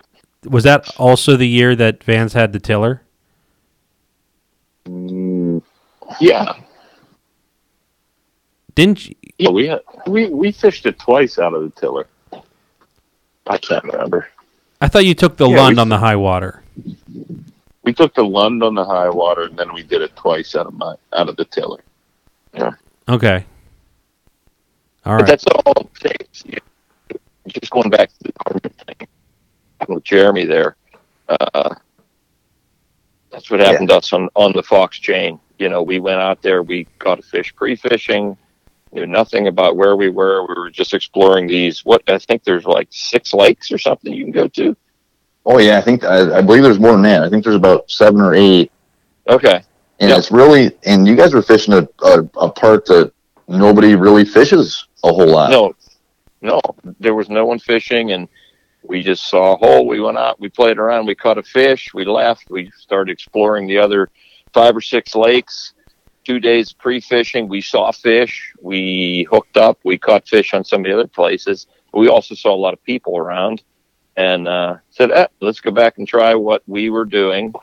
was that also the year that Vans had the tiller? Mm, Yeah, Didn't you, yeah, we had, we we fished it twice out of the tiller. I can't remember. I thought you took the Yeah, Lund on the high water. We took the Lund on the high water, and then we did it twice out of my out of the tiller. Yeah. Okay. All But right. that's all it takes. Just going back to the tournament thing with Jeremy there. Uh, that's what happened to us on, on the Fox chain. You know, we went out there, we caught a fish pre-fishing, knew nothing about where we were. We were just exploring these. What I think there's like six lakes or something you can go to. Oh yeah, I think I, I believe there's more than that. I think there's about seven or eight, Okay. and Yeah. it's really and you guys were fishing a, a, a part that nobody really fishes a whole lot. No, no, there was no one fishing, and we just saw a hole. We went out, we played around, we caught a fish, we left, we started exploring the other five or six lakes, two days pre fishing. We saw fish. We hooked up. We caught fish on some of the other places. We also saw a lot of people around and uh, said, eh, let's go back and try what we were doing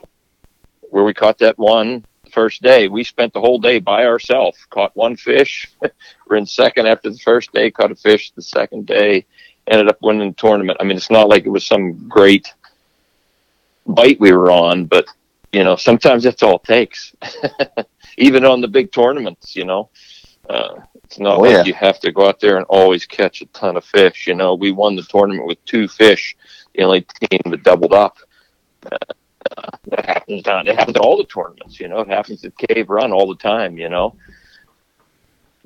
where we caught that one first day. We spent the whole day by ourselves, caught one fish. we're in second after the first day, caught a fish the second day, ended up winning the tournament. I mean, it's not like it was some great bite we were on, but you know, sometimes that's all it takes. Even on the big tournaments, you know, uh, it's not Oh, like yeah. you have to go out there and always catch a ton of fish. You know, we won the tournament with two fish, the only team that doubled up. Uh, that happens down. It happens at all the tournaments. You know, it happens at Cave Run all the time. You know,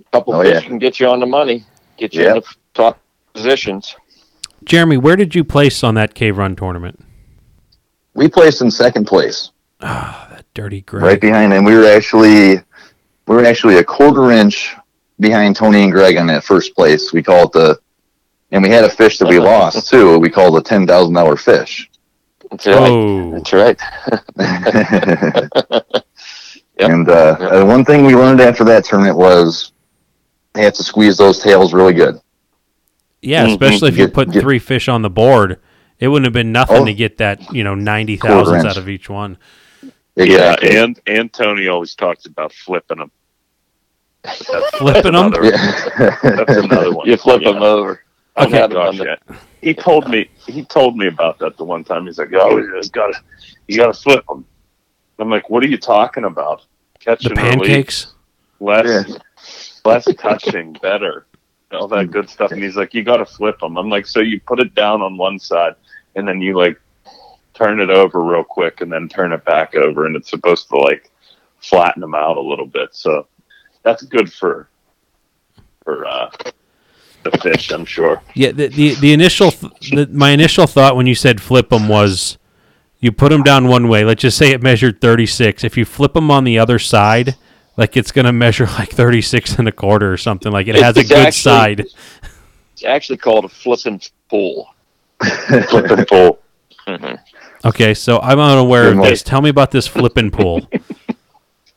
a couple Oh, fish yeah. can get you on the money, get you Yep. in the top positions. Jeremy, where did you place on that cave run tournament? We placed in second place, Ah, that dirty Greg. right behind, and we were actually we were actually a quarter inch behind Tony and Greg on that first place. We call it the, and we had a fish that we lost too. We called a ten thousand dollar fish. That's right. Oh, That's right. And uh, Yep. uh, one thing we learned after that tournament was they had to squeeze those tails really good. yeah, Mhm. especially if you Get- put get- three fish on the board. It wouldn't have been nothing Oh. to get that, you know, ninety Quarter thousands inch. out of each one. Exactly. Yeah, and and Tony always talks about flipping them. That's, Flipping 'em? Another, That's another one. You flip Yeah. them over. Oh I've Okay. had 'em Gosh, yeah. He told me he told me about that the one time. He's like, "Oh, you just gotta you gotta flip them." I'm like, "What are you talking about? Catch The and release, pancakes. less less touching, better, all that good stuff." And he's like, "You gotta flip them." I'm like, "So you put it down on one side, and then you like turn it over real quick, and then turn it back over, and it's supposed to like flatten them out a little bit." So that's good for for uh, the fish, I'm sure. Yeah, the the, the initial th- the, my initial thought when you said flip them was you put them down one way. Let's just say it measured 36. If you flip them on the other side, like it's going to measure like 36 and a quarter or something. Like it has a good actually- side. It's actually called a flipping pool. Flipping full. Mhm. Okay, so I'm unaware of this. Tell me about this flipping pool.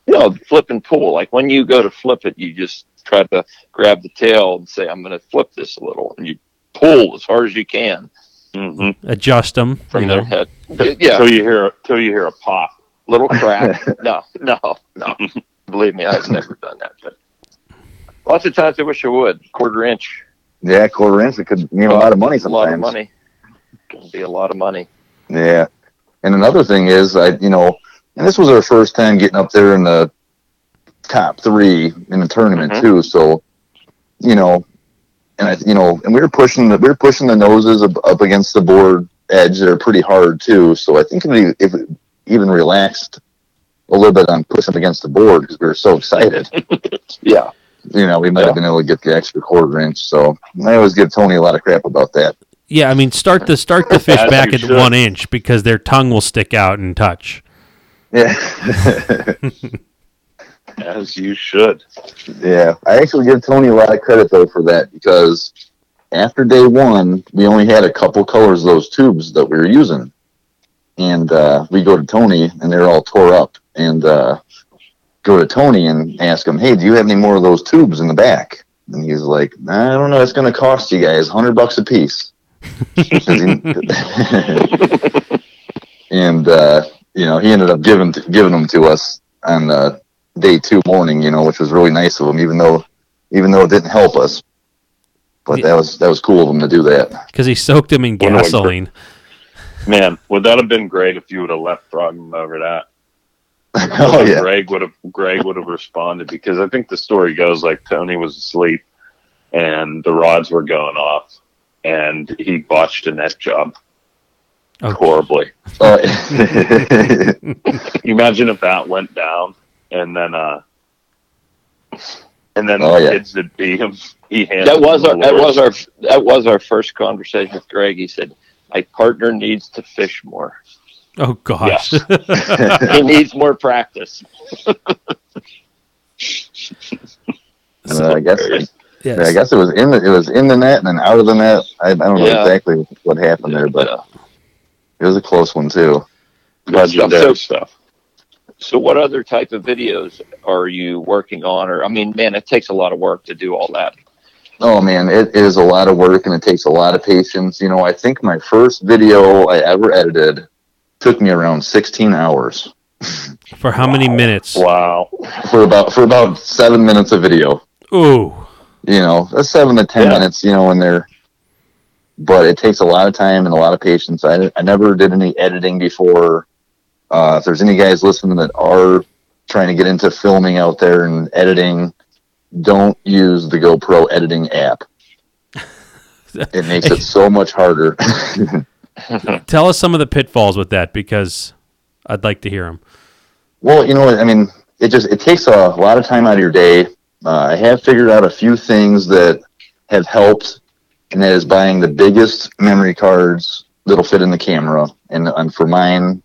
No, flipping pool. Like when you go to flip it, you just try to grab the tail and say, "I'm going to flip this a little," and you pull as hard as you can hmm Adjust them. from you their know. head. Yeah, Till you hear till you hear a pop. little crack. no, no, no. Believe me, I've never done that. But lots of times I wish I would. Quarter inch, yeah, quarter inch. It could mean a lot of money sometimes. a lot sometimes. of money. Can be a lot of money. Yeah. And another thing is, I you know, and this was our first time getting up there in the top three in the tournament Mhm. too. So, you know, and I, you know, and we were pushing the we were pushing the noses up, up against the board edge. They're pretty hard too. So I think if if it even relaxed a little bit on pushing against the board because we were so excited, Yeah, you know, we might have been able to get the extra quarter inch. So I always give Tony a lot of crap about that. Yeah, I mean, start the start the fish As back at should. one inch because their tongue will stick out and touch. Yeah. As you should. Yeah, I actually give Tony a lot of credit though for that because after day one, we only had a couple colors of those tubes that we were using, and uh, we go to Tony and they're all tore up, and uh, go to Tony and ask him, "Hey, do you have any more of those tubes in the back?" And he's like, "I don't know. It's going to cost you guys hundred bucks a piece." 'Cause he- and uh, you know, he ended up giving giving them to us on uh, day two morning, you know, which was really nice of him, even though even though it didn't help us. But that was that was cool of him to do that. Because he soaked them in gasoline. Man, would that have been great if you would have left Frogman over that? oh yeah, Greg would have Greg would have responded because I think the story goes like Tony was asleep and the rods were going off and he botched a net job Oh. horribly. You imagine if that went down and then uh and then Oh, the yeah. kids that beat him he handed that was our that was our that was our first conversation with Greg. He said, "My partner needs to fish more. Oh gosh. He needs more practice." Uh, I guess Yes. I guess it was in the it was in the net and then out of the net. I, I don't know Yeah. exactly what happened there, but Yeah. it was a close one too. legendary So- stuff. So, what other type of videos are you working on? Or, I mean, man, it takes a lot of work to do all that. Oh man, it is a lot of work and it takes a lot of patience. You know, I think my first video I ever edited took me around 16 hours For how many minutes? Wow. for about for about seven minutes of video. Ooh. You know, that's seven to ten Yeah. minutes. You know, when they're, but it takes a lot of time and a lot of patience. I I never did any editing before. Uh, if there's any guys listening that are trying to get into filming out there and editing, don't use the GoPro editing app. It makes it so much harder. Tell us some of the pitfalls with that because I'd like to hear them. Well, you know, what, I mean, it just it takes a lot of time out of your day. Uh, I have figured out a few things that have helped, and that is buying the biggest memory cards that'll fit in the camera. And, and for mine,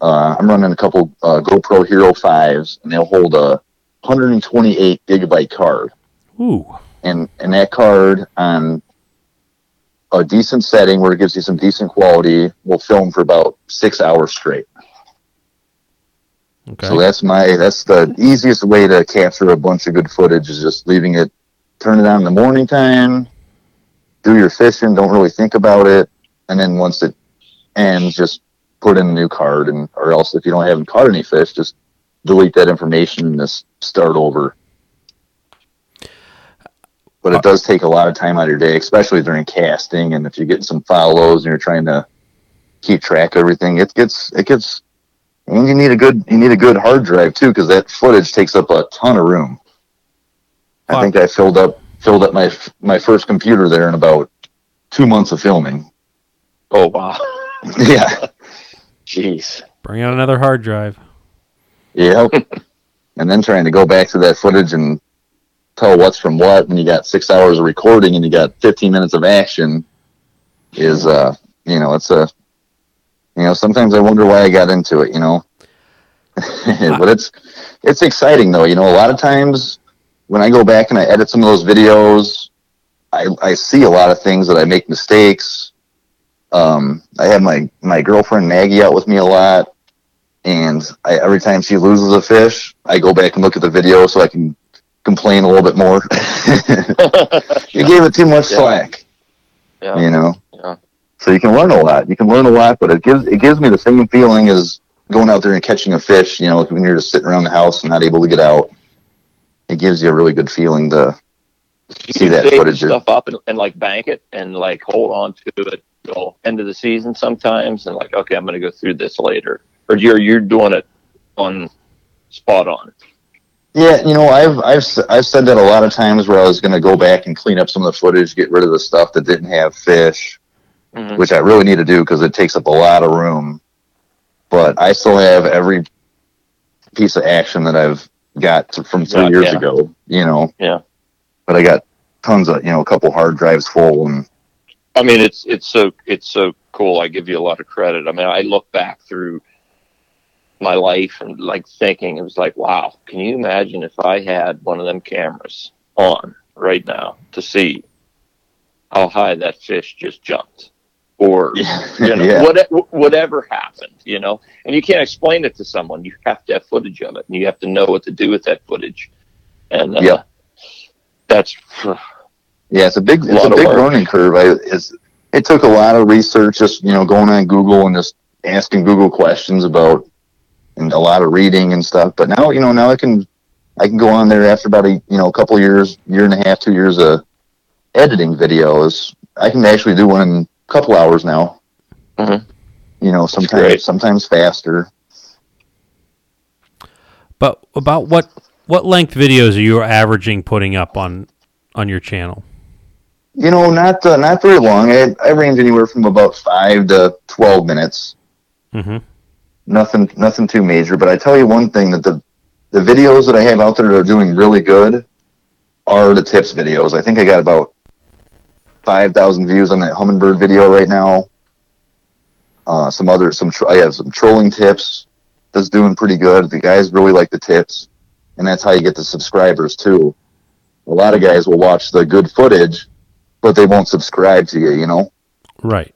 uh, I'm running a couple uh, GoPro Hero fives, and they'll hold a 128 gigabyte card. Ooh. And and that card on a decent setting where it gives you some decent quality will film for about six hours straight. Okay. So that's my that's the easiest way to capture a bunch of good footage is just leaving it, turn it on in the morning time, do your fishing, don't really think about it, and then once it ends, just put in a new card, and or else if you don't haven't caught any fish, just delete that information and just start over. But it uh, does take a lot of time out of your day, especially during casting, and if you're getting some follows and you're trying to keep track of everything, it gets it gets and you need a good you need a good hard drive too because that footage takes up a ton of room. I think I filled up filled up my my first computer there in about two months of filming. Oh, wow. yeah, Jeez. Bring out another hard drive. yep. and then trying to go back to that footage and tell what's from what when you got six hours of recording and you got 15 minutes of action is uh you know it's a you know sometimes I wonder why I got into it you know but it's it's exciting though you know a lot of times when I go back and I edit some of those videos I I see a lot of things that I make mistakes um I have my my girlfriend Maggie out with me a lot and I, every time she loses a fish, I go back and look at the video so I can complain a little bit more. you gave it too much Yeah. slack, Yeah. you know. So you can learn a lot. You can learn a lot, but it gives it gives me the same feeling as going out there and catching a fish. You know, when you're just sitting around the house and not able to get out, it gives you a really good feeling to You see that footage. stuff up and, and like bank it and like hold on to it till end of the season sometimes and like okay I'm going to go through this later or you're you're doing it on spot on. Yeah, you know, I've I've I've said that a lot of times where I was going to go back and clean up some of the footage, get rid of the stuff that didn't have fish. Mhm. which I really need to do because it takes up a lot of room. But I still have every piece of action that I've got to, from three Yeah, years yeah. ago, you know. Yeah. But I got tons of, you know, a couple hard drives full, and I mean, it's it's so it's so cool. I give you a lot of credit. I mean, I look back through my life and like thinking it was like, wow, can you imagine if I had one of them cameras on right now to see how high that fish just jumped, or you know, yeah, what, whatever happened, you know, and you can't explain it to someone. You have to have footage of it, and you have to know what to do with that footage. And uh, Yeah. that's yeah, it's a big, it's a lot big work. learning curve. I, it's, it took a lot of research, just you know, going on Google and just asking Google questions about, and a lot of reading and stuff. But now, you know, now I can, I can go on there after about a, you know, a couple years, year and a half, two years of editing videos. I can actually do one in a couple hours now. Mhm. You know, sometimes sometimes faster. But about what what length videos are you averaging putting up on on your channel? You know, not uh, not very long. I, I range anywhere from about five to twelve minutes. Mm-hmm. Nothing nothing too major. But I tell you one thing that the the videos that I have out there that are doing really good are the tips videos. I think I got about five thousand views on that Humminbird video right now. Uh, some other some tr- I have some trolling tips that's doing pretty good. The guys really like the tips, and that's how you get the subscribers too. A lot of guys will watch the good footage, but they won't subscribe to you. You know. Right.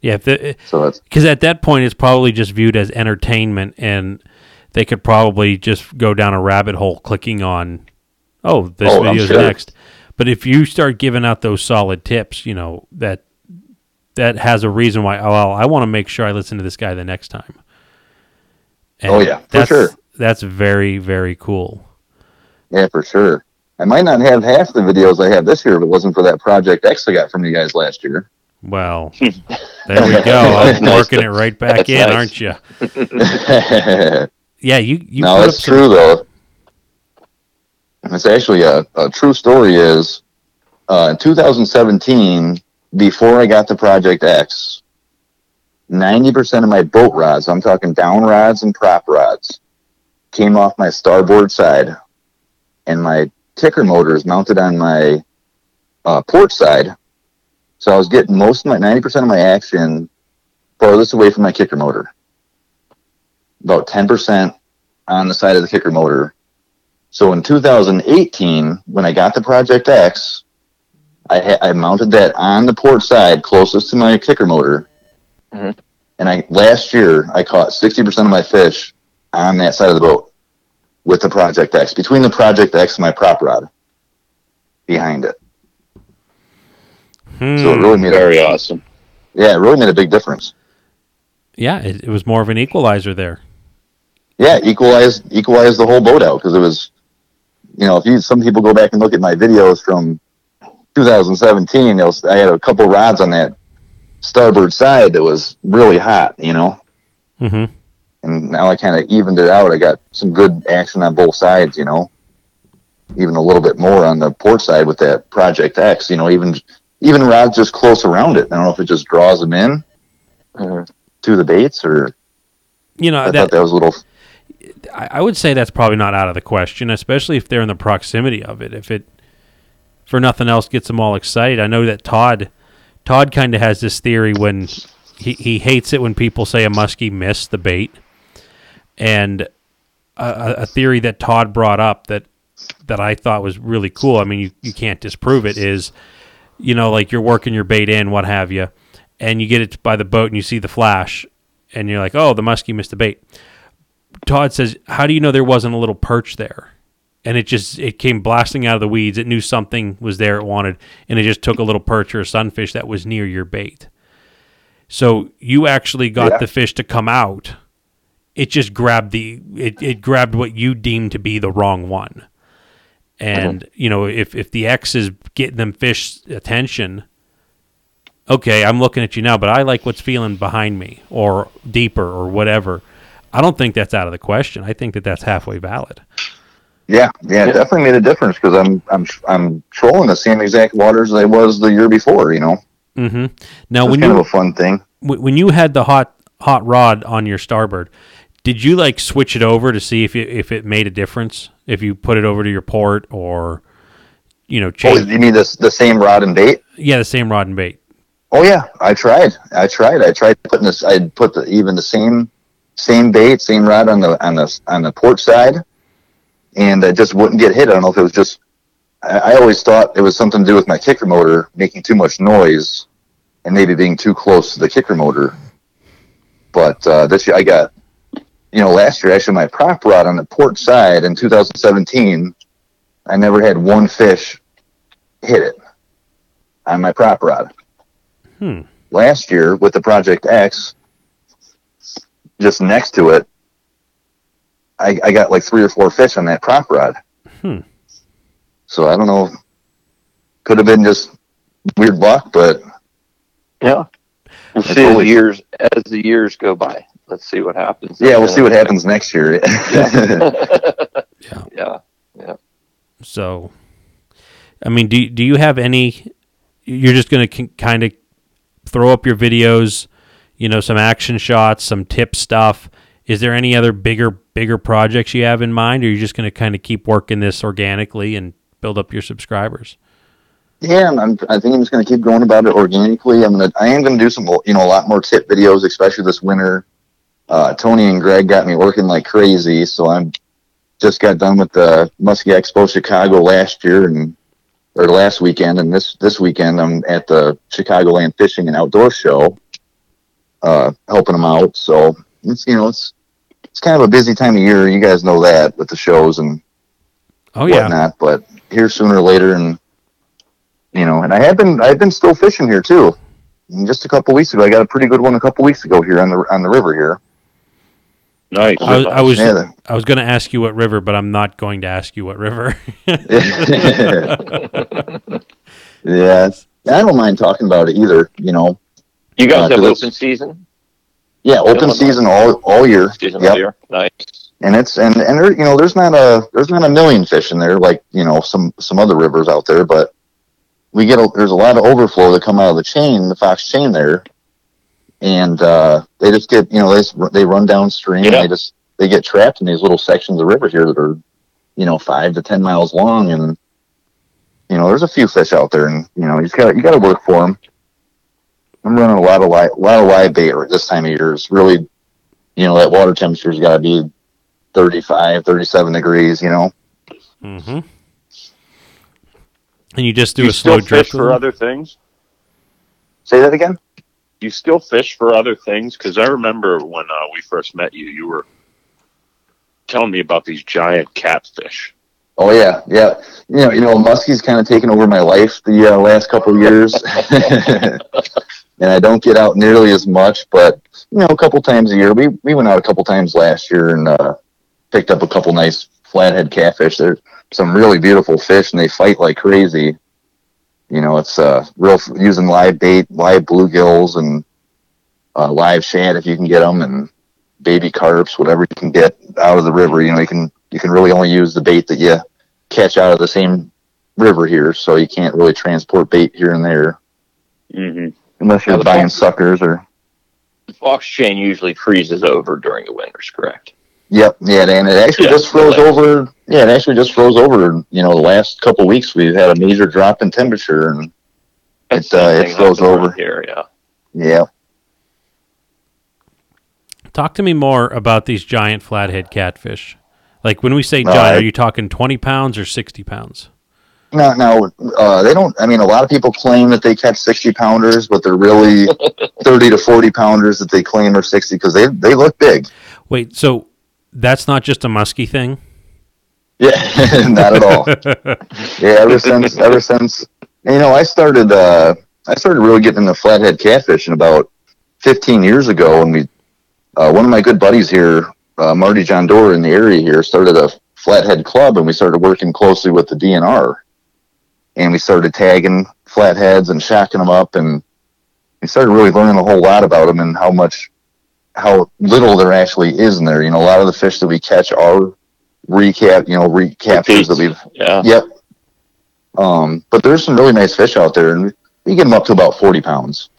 Yeah, because So that's at that point it's probably just viewed as entertainment, and they could probably just go down a rabbit hole clicking on, oh, this Oh, I'm video's sure. next. But if you start giving out those solid tips, you know that that has a reason why. Oh, well, I want to make sure I listen to this guy the next time. And Oh, yeah, for that's, sure. That's very very cool. yeah for sure. I might not have half the videos I have this year if it wasn't for that Project X I got from you guys last year. Well, there we go. I'm Nice. working it right back That's in, nice. aren't you? Yeah, you you. no, some- true though. It's actually a, a true story. Is uh, in 2017, before I got to Project X, 90% of my boat rods, I'm talking down rods and prop rods, came off my starboard side, and my kicker motor is mounted on my uh, port side. So I was getting most of my 90% of my action farthest away from my kicker motor. About 10% on the side of the kicker motor. So in 2018, when I got the Project X, I, ha- I mounted that on the port side closest to my kicker motor. Mhm. And I last year I caught 60% of my fish on that side of the boat with the Project X, between the Project X and my prop rod behind it. So it Hmm. really made a, Very awesome. yeah, it really made a big difference. Yeah, it, it was more of an equalizer there. Yeah, equalize equalize the whole boat out because it was, you know, if you some people go back and look at my videos from 2017, they'll, I had a couple rods on that starboard side that was really hot, you know, hmm and now I kind of evened it out. I got some good action on both sides, you know, even a little bit more on the port side with that Project X, you know, even even rods just close around it. I don't know if it just draws them in Mhm. to the baits or You know I Uh, that thought that was a little I, would say that's probably not out of the question, especially if they're in the proximity of it. If it, for nothing else, gets them all excited. I know that Todd, Todd kind of has this theory when he, he hates it when people say a muskie missed the bait, and a, a a theory that Todd brought up that that I thought was really cool. I mean, you, you can't disprove it. Is you know like you're working your bait in, what have you, and you get it by the boat and you see the flash, and you're like, oh, the muskie missed the bait. Todd says, "How do you know there wasn't a little perch there?" And it just it came blasting out of the weeds. It knew something was there it wanted, and it just took a little perch or a sunfish that was near your bait. So you actually got Yeah. the fish to come out. It just grabbed the it, it grabbed what you deemed to be the wrong one. And uh-huh. you know, if if the X is getting them fish attention, okay, I'm looking at you now, but I like what's feeling behind me or deeper or whatever. I don't think that's out of the question. I think that that's halfway valid. Yeah, yeah, it definitely made a difference because I'm I'm I'm trolling the same exact waters as I was the year before. You know, Mm-hmm. Now, when kind you of a fun thing. when you had the hot hot rod on your starboard, did you like switch it over to see if it, if it made a difference? If you put it over to your port or you know change? Oh, you mean this the same rod and bait? yeah, the same rod and bait. Oh yeah, I tried. I tried. I tried putting this. I put the even the same same bait, same rod on the on the on the port side, and I just wouldn't get hit. I don't know if it was just. I, I always thought it was something to do with my kicker motor making too much noise, and maybe being too close to the kicker motor. But uh, this year I got, you know, last year actually my prop rod on the port side in 2017, I never had one fish hit it on my prop rod Hmm. last year with the Project X, just next to it, I, I got like three or four fish on that prop rod. Hmm. So I don't know. Could have been just weird luck, but Yeah. We'll It's see as the years as the years go by. Let's see what happens. yeah, we'll see what happens next year. Yeah. yeah. So, I mean, do do you have any? You're just going to kind of throw up your videos, you know, some action shots, some tip stuff. Is there any other bigger bigger projects you have in mind, or are you just going to kind of keep working this organically and build up your subscribers? yeah, I'm, I'm- I think I'm just going to keep going about it organically. I'm gonna, I am going to do some, you know, a lot more tip videos, especially this winter. Uh, Tony and Greg got me working like crazy, so I'm just got done with the Muskie Expo Chicago last year and or last weekend, and this this weekend I'm at the Chicagoland Fishing and Outdoor Show, uh, helping them out. So it's you know it's it's kind of a busy time of year. You guys know that with the shows and Oh yeah. whatnot. But here sooner or later, and you know, and I have been I've been still fishing here too. And just a couple weeks ago, I got a pretty good one a couple weeks ago here on the on the river here. Nice. I was, I was Yeah, was going to ask you what river, but I'm not going to ask you what river. yeah, I don't mind talking about it either. You know, You guys Uh, have open season? yeah, open Illinois. season all all year. Season Yep. all year? Nice. and it's and and there, you know there's not a there's not a million fish in there like you know some some other rivers out there but we get a, there's a lot of overflow that come out of the chain the fox chain there and uh they just get you know they just, they run downstream and they just they get trapped in these little sections of the river here that are you know five to ten miles long and you know there's a few fish out there and you know you just got you got to work for them i'm running a lot of live a lot of live bait right this time of year it's really you know that water temperature's got to be 35, 37 degrees, you know. hmm And you just do you a slow still drift fish for them? other things? Say that again? You still fish for other things? Because I remember when uh, we first met you, you were telling me about these giant catfish. Oh yeah, yeah. You know, you know, Muskie's kind of taken over my life the uh, last couple of years, and I don't get out nearly as much. But you know, a couple times a year, we we went out a couple times last year and uh, picked up a couple nice flathead catfish. They're some really beautiful fish, and they fight like crazy. You know, it's uh, real using live bait, live bluegills, and uh, live shad if you can get them, and baby carps, whatever you can get out of the river. You know, you can you can really only use the bait that you catch out of the same river here, so you can't really transport bait here and there Mm-hmm. Unless you're buying fox- suckers or. The fox chain usually freezes over during the winters, correct? Yep, yeah, and it actually Yeah, just froze over. Yeah, it actually just froze over. You know, the last couple of weeks we've had a major drop in temperature, and That's It, uh, the it froze over. here. Yeah. yeah, Talk to me more about these giant flathead catfish. Like when we say Uh, giant, are you talking 20 pounds or 60 pounds? Now now uh, they don't. I mean, a lot of people claim that they catch sixty pounders, but they're really thirty to forty pounders that they claim are sixty because they they look big. Wait, so that's not just a musky thing? Yeah, not at all. yeah, ever since ever since you know I started uh I started really getting into flathead catfishing about 15 years ago when we uh, one of my good buddies here uh, Marty John Doerr in the area here started a flathead club and we started working closely with the DNR and we started tagging flatheads and shacking them up and we started really learning a whole lot about them and how much how little there actually is in there you know a lot of the fish that we catch are recap you know recaptures that we've Yeah. Yep. Um, but there's some really nice fish out there, and we get them up to about 40 pounds.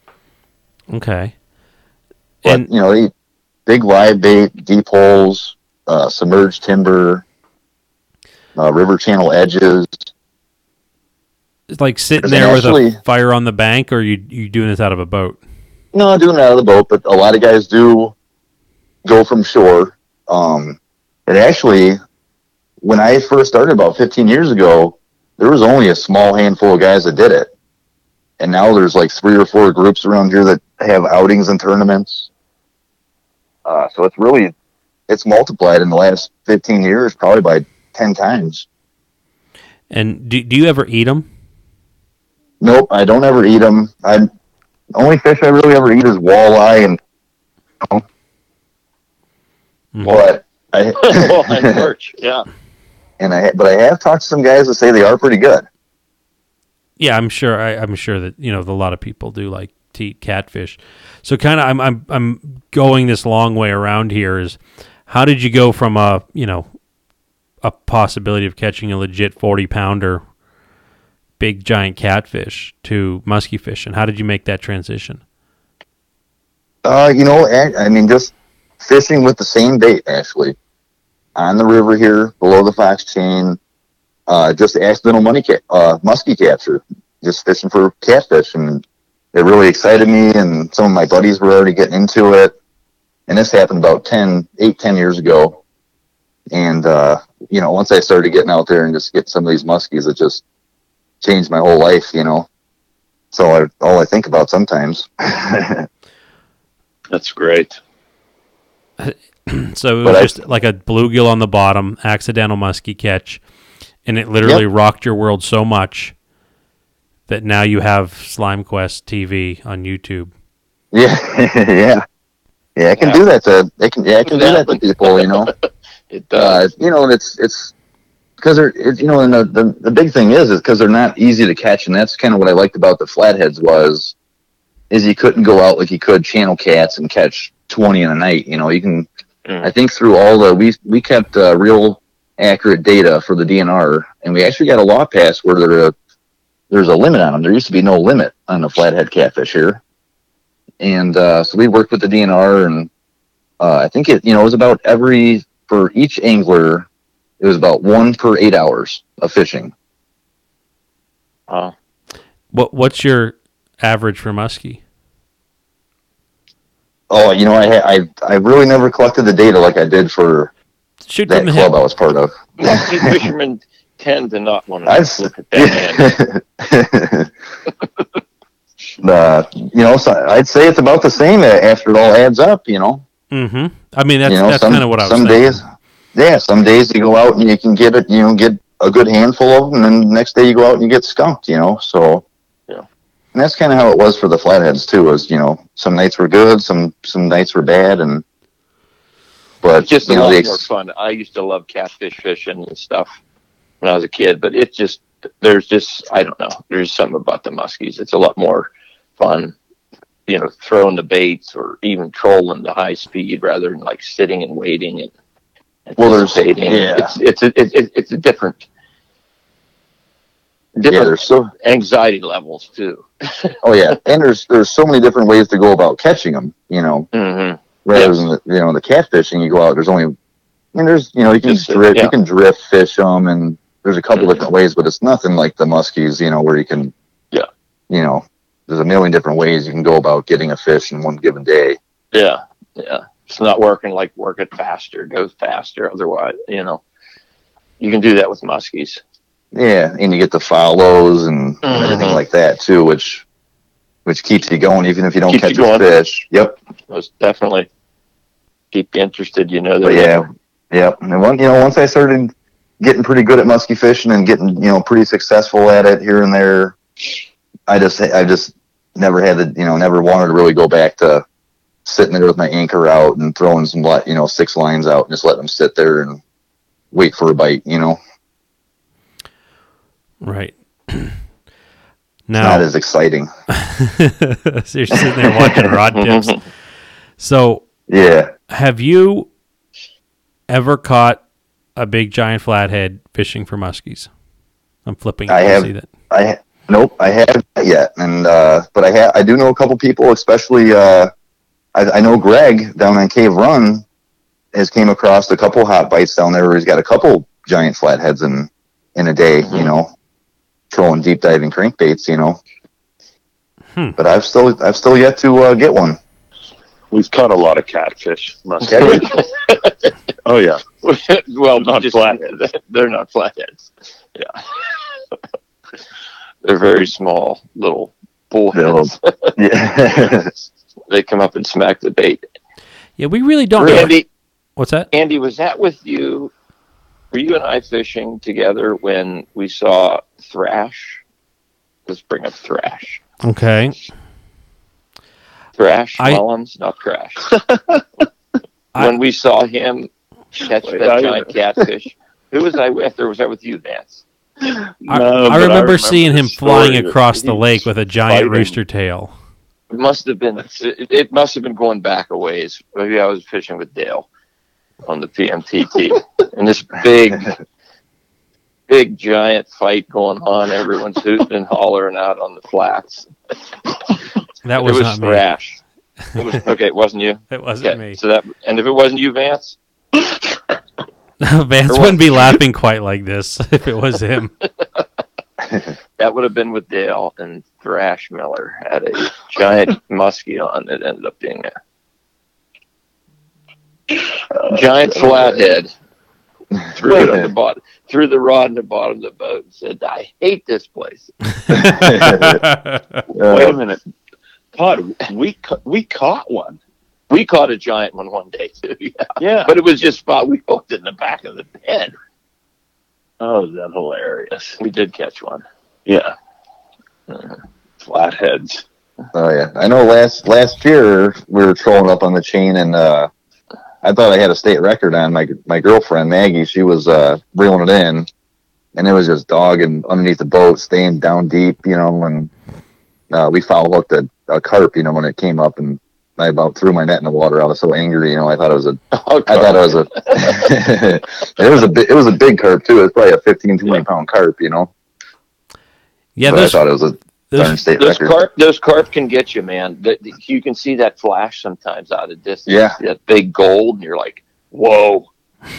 Okay. But, And you know, they big live bait, deep holes, uh, submerged timber, uh, river channel edges. Like sitting there with actually- a fire on the bank, or you you doing this out of a boat? No, doing it out of the boat, but a lot of guys do go from shore. Um, it actually, when I first started about 15 years ago, there was only a small handful of guys that did it. And now there's like three or four groups around here that have outings and tournaments. Uh, so it's really, it's multiplied in the last 15 years, probably by 10 times. And do do you ever eat them? Nope, I don't ever eat them. I only fish I really ever eat is walleye and Mhm. but I well, and perch. Yeah. and I but I have talked to some guys that say they are pretty good. Yeah, I'm sure. I, I'm sure that you know a lot of people do like to eat catfish. So kind of, I'm I'm I'm going this long way around here. Is how did you go from a you know a possibility of catching a legit 40 pounder big giant catfish to musky fish, and how did you make that transition? Uh, you know, I, mean, just fishing with the same bait actually on the river here below the fox chain. Uh, just accidental money ca- uh, muskie capture, just fishing for catfish, and it really excited me. And some of my buddies were already getting into it. And this happened about 10, 8, 10 years ago. And uh, you know, once I started getting out there and just get some of these muskies, it just changed my whole life. You know, so I, all I think about sometimes. That's great. So it was But I- just like a bluegill on the bottom, accidental muskie catch, and it literally rocked your world so much that now you have Slime Quest TV on YouTube. Yeah, yeah, yeah. I can Yeah. do that to. I can. Yeah, I can do that to people. You know. It uh, does. you know, and it's it's because they're it's, you know, and the, the the big thing is is because they're not easy to catch, and that's kind of what I liked about the flatheads was is you couldn't go out like you could channel cats and catch twenty in a night. You know, you can. Mm. I think through all the we we kept uh, real accurate data for the DNR, and we actually got a law passed where there a, there's a limit on them. There used to be no limit on the flathead catfish here, and uh, so we worked with the DNR, and uh, I think it you know it was about every for each angler, it was about one per eight hours of fishing. Uh, What What's your average for muskie? Oh, you know, I I I really never collected the data like I did for Shoot that club hip. I was part of. musky fishermen tend to not want I've to look at that end. uh, you know, so I'd say it's about the same a- after it all adds up. You know, Mm-hmm. I mean, that's you know, that's kind of what I was some thinking. days, yeah, some days you go out and you can get it, you know, get a good handful of them, and then the next day you go out and you get skunked. You know, so Yeah. and that's kind of how it was for the flatheads too. Was you know, some nights were good, some some nights were bad, and but It's just a lot more fun. I used to love catfish fishing and stuff when I was a kid, but it's just there's just I don't know. There's something about the muskies. It's a lot more fun, you know, throwing the baits or even trolling the high speed rather than like sitting and waiting and Well, there's- anticipating. yeah. It's it's a, it's it's it's a different yeah, different there's so anxiety levels too. oh yeah, and there's there's so many different ways to go about catching them. You know, hmm rather Yes. than the, you know the catfishing, you go out. There's only, I mean, there's you know you can Just, drift, yeah. you can drift fish them, and there's a couple Mhm. different ways, but it's nothing like the muskies. You know where you can, Yeah. you know, there's a million different ways you can go about getting a fish in one given day. Yeah, yeah. It's not working like work it faster, go faster. Otherwise, you know, you can do that with muskies. Yeah, and you get the follows and, and everything like that too, which which keeps you going even if you don't Keeps catch you a fish. Yep. Most definitely keep you interested. You know, yeah, yeah. And one, you know, once I started getting pretty good at musky fishing and getting, you know, pretty successful at it here and there, I just, I just never had the, you know, never wanted to really go back to sitting there with my anchor out and throwing some, you know, six lines out and just let them sit there and wait for a bite. You know, Right. not now, as exciting. so you're sitting there watching rod tips. So, Yeah. have you ever caught a big giant flathead fishing for muskies? I'm flipping. I have. See that. I nope, I haven't yet, and uh, but I have. I do know a couple people, especially. Uh, I, I know Greg down on Cave Run has came across a couple hot bites down there where he's got a couple giant flatheads in in a day. You know, trolling deep diving crankbaits. You know, Hmm. but I've still I've still yet to uh, get one. We've caught a lot of catfish. Must Okay. oh yeah. well, Not just, flatheads. They're not flatheads. Yeah, they're very small little bullheads. yeah. They come up and smack the bait. Yeah, we really don't. know. Andy, What's that? Andy, was that with you? Were you and I fishing together when we saw thrash? Let's bring up thrash. Okay. Thrash I- Mullins, not crash. I- when we saw him catch Wait, that I- giant catfish, who was I with, or was that with you, Vance? I, No, I but remember the seeing him flying across the lake with a giant fighting. rooster tail. It must have been. It, it must have been going back a ways. Maybe I was fishing with Dale on the PMTT, and this big, big giant fight going on. Everyone's hooting and hollering out on the flats. That it was, was not me. thrash. It was okay. It wasn't you. It wasn't Okay, me. so that and if it wasn't you, Vance, Vance wouldn't be laughing quite like this if it was him. that would have been with Dale and Thrash Miller had a giant muskie on that ended up being a uh, giant flathead. Threw it on the bottom, threw the rod in the bottom of the boat, and said, "I hate this place." Wait a uh, minute, Todd. We ca- we caught one. We caught a giant one one day too. Yeah, Yeah. but it was just spot. We hooked it in the back of the head. oh, is that hilarious? We did catch one. Yeah. Flatheads. Oh yeah, I know. Last last year we were trolling up on the chain, and uh, I thought I had a state record on my my girlfriend Maggie. She was uh, reeling it in, and it was just dogging underneath the boat, staying down deep, you know. And uh, we foul hooked a, a carp, you know, when it came up, and I about threw my net in the water. I was so angry, you know. I thought it was a Oh, I thought it was a it was a it was a big carp too. It was probably a 15, 20 pound carp, you know. Yeah, but I thought it was a darn those state those record. carp. Those carp can get you, man. The- the- You can see that flash sometimes out of distance. Yeah. that big gold, and you're like, "Whoa!"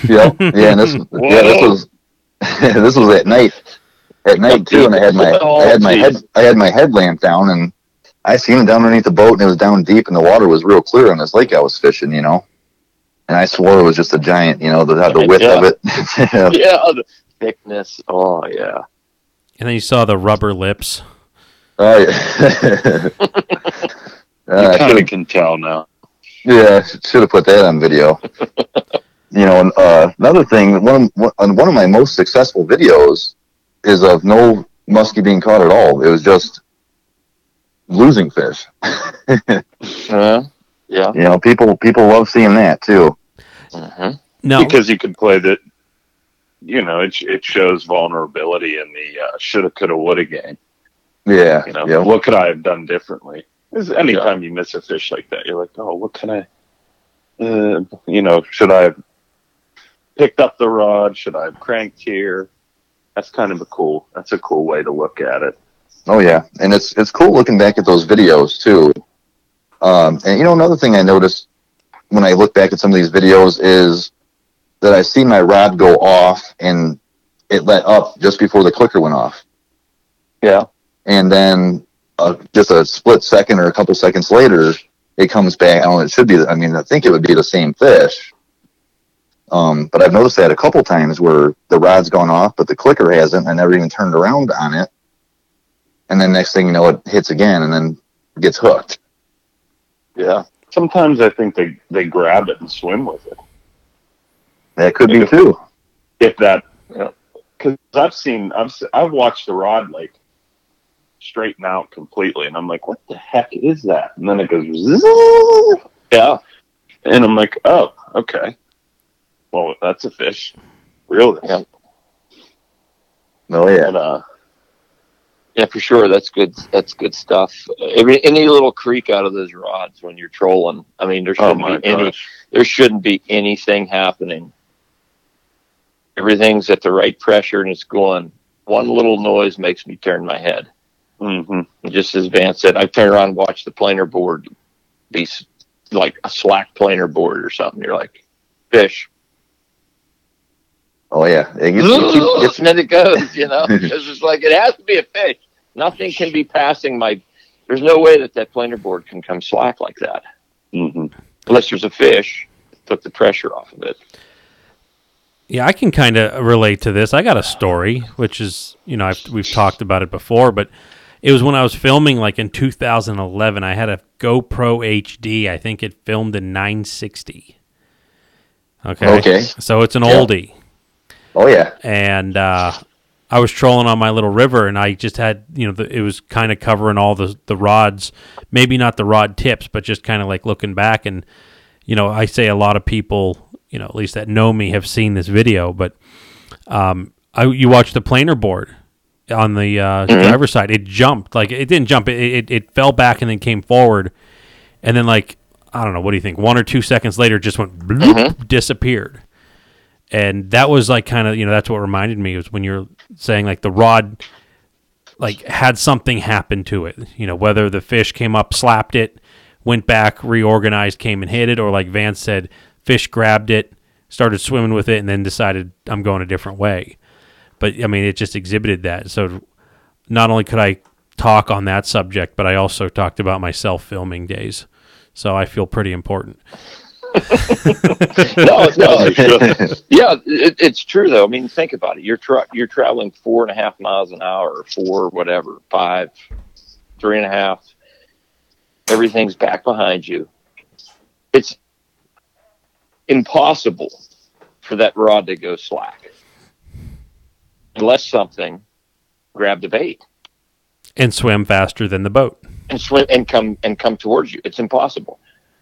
Yeah, yeah, and this yeah, this was this was at night. At night too, and I had my oh, I had my head I had my headlamp down, and I seen it down underneath the boat, and it was down deep, and the water was real clear on this lake I was fishing, you know. And I swore it was just a giant, you know, the the width of it. Yeah, the thickness. Oh yeah. And then you saw the rubber lips. oh yeah. Uh, I you kind should've- of can tell now. Yeah, should have put that on video. you know, and, uh, another thing, one of, one- on one of my most successful videos is of no muskie being caught at all. It was just losing fish. Uh, yeah. You know, people people love seeing that too. hmm No, Because you could play that, you know, it, it shows vulnerability in the uh, shoulda, coulda, woulda game. Yeah, You know, yeah, what could I have done differently? 'Cause anytime you miss a fish like that, you're like, oh, what can I, uh, you know, should I have picked up the rod? Should I have cranked here? That's kind of a cool. That's a cool way to look at it. oh yeah, and it's it's cool looking back at those videos too. Um, and you know, another thing I noticed when I look back at some of these videos is that I see my rod go off and it let up just before the clicker went off. Yeah. and then uh, just a split second or a couple seconds later, it comes back. I don't know. It should be. I mean, I think it would be the same fish. Um, but I've noticed that a couple times where the rod's gone off, but the clicker hasn't. I never even turned around on it, and then next thing you know, it hits again, and then gets hooked. Yeah. Sometimes I think they they grab it and swim with it. That could be too. If that, because I've seen, I've I've watched the rod like straighten out completely, and I'm like, what the heck is that? And then it goes, zzz, Yeah. and I'm like, oh, okay. Well, that's a fish, really. Yeah. Oh yeah, And, uh, Yeah, for sure. That's good. That's good stuff. Every, any little creak out of those rods when you're trolling. I mean, there oh shouldn't my be any. There shouldn't be anything happening. Everything's at the right pressure and it's going. One little noise makes me turn my head. hmm just as Van said, I turn around and watch the planer board be like a slack planer board or something. You're like, fish. oh yeah. It gets, it keeps- and then it goes, you know. it's just like it has to be a fish. Nothing can be passing my. There's no way that that planer board can come slack like that hmm unless there's a fish. Took the pressure off of it. Yeah, I can kind of relate to this. I got a story, which is, you know, I've, we've talked about it before, but it was when I was filming, like in 2011. I had a GoPro HD. I think it filmed in 960. Okay. Okay. So it's an Yeah. oldie. oh yeah. and uh, I was trolling on my little river, and I just had you know the, it was kind of covering all the the rods, maybe not the rod tips, but just kind of like looking back, and you know I say a lot of people you know at least that know me have seen this video, but um, I you watch the planer board on the uh, driver's side, it jumped like it didn't jump, it, it it fell back and then came forward, and then like I don't know what do you think, one or two seconds later, just went bloop, disappeared. And that was like kind of you know that's what reminded me was when you're saying like the rod like had something happen to it. You know whether the fish came up slapped it went back reorganized came and hit it or like vance said fish grabbed it started swimming with it and then decided i'm going a different way but i mean it just exhibited that so not only could i talk on that subject but i also talked about my self filming days so i feel pretty important No, no, yeah, it, it's true though. I mean, think about it. You're tra- you're traveling four and a half miles an hour, or four, whatever, five, three and a half. Everything's back behind you. it's impossible for that rod to go slack unless something grabbed the bait And swim faster than the boat. and swim and come and come towards you. It's impossible.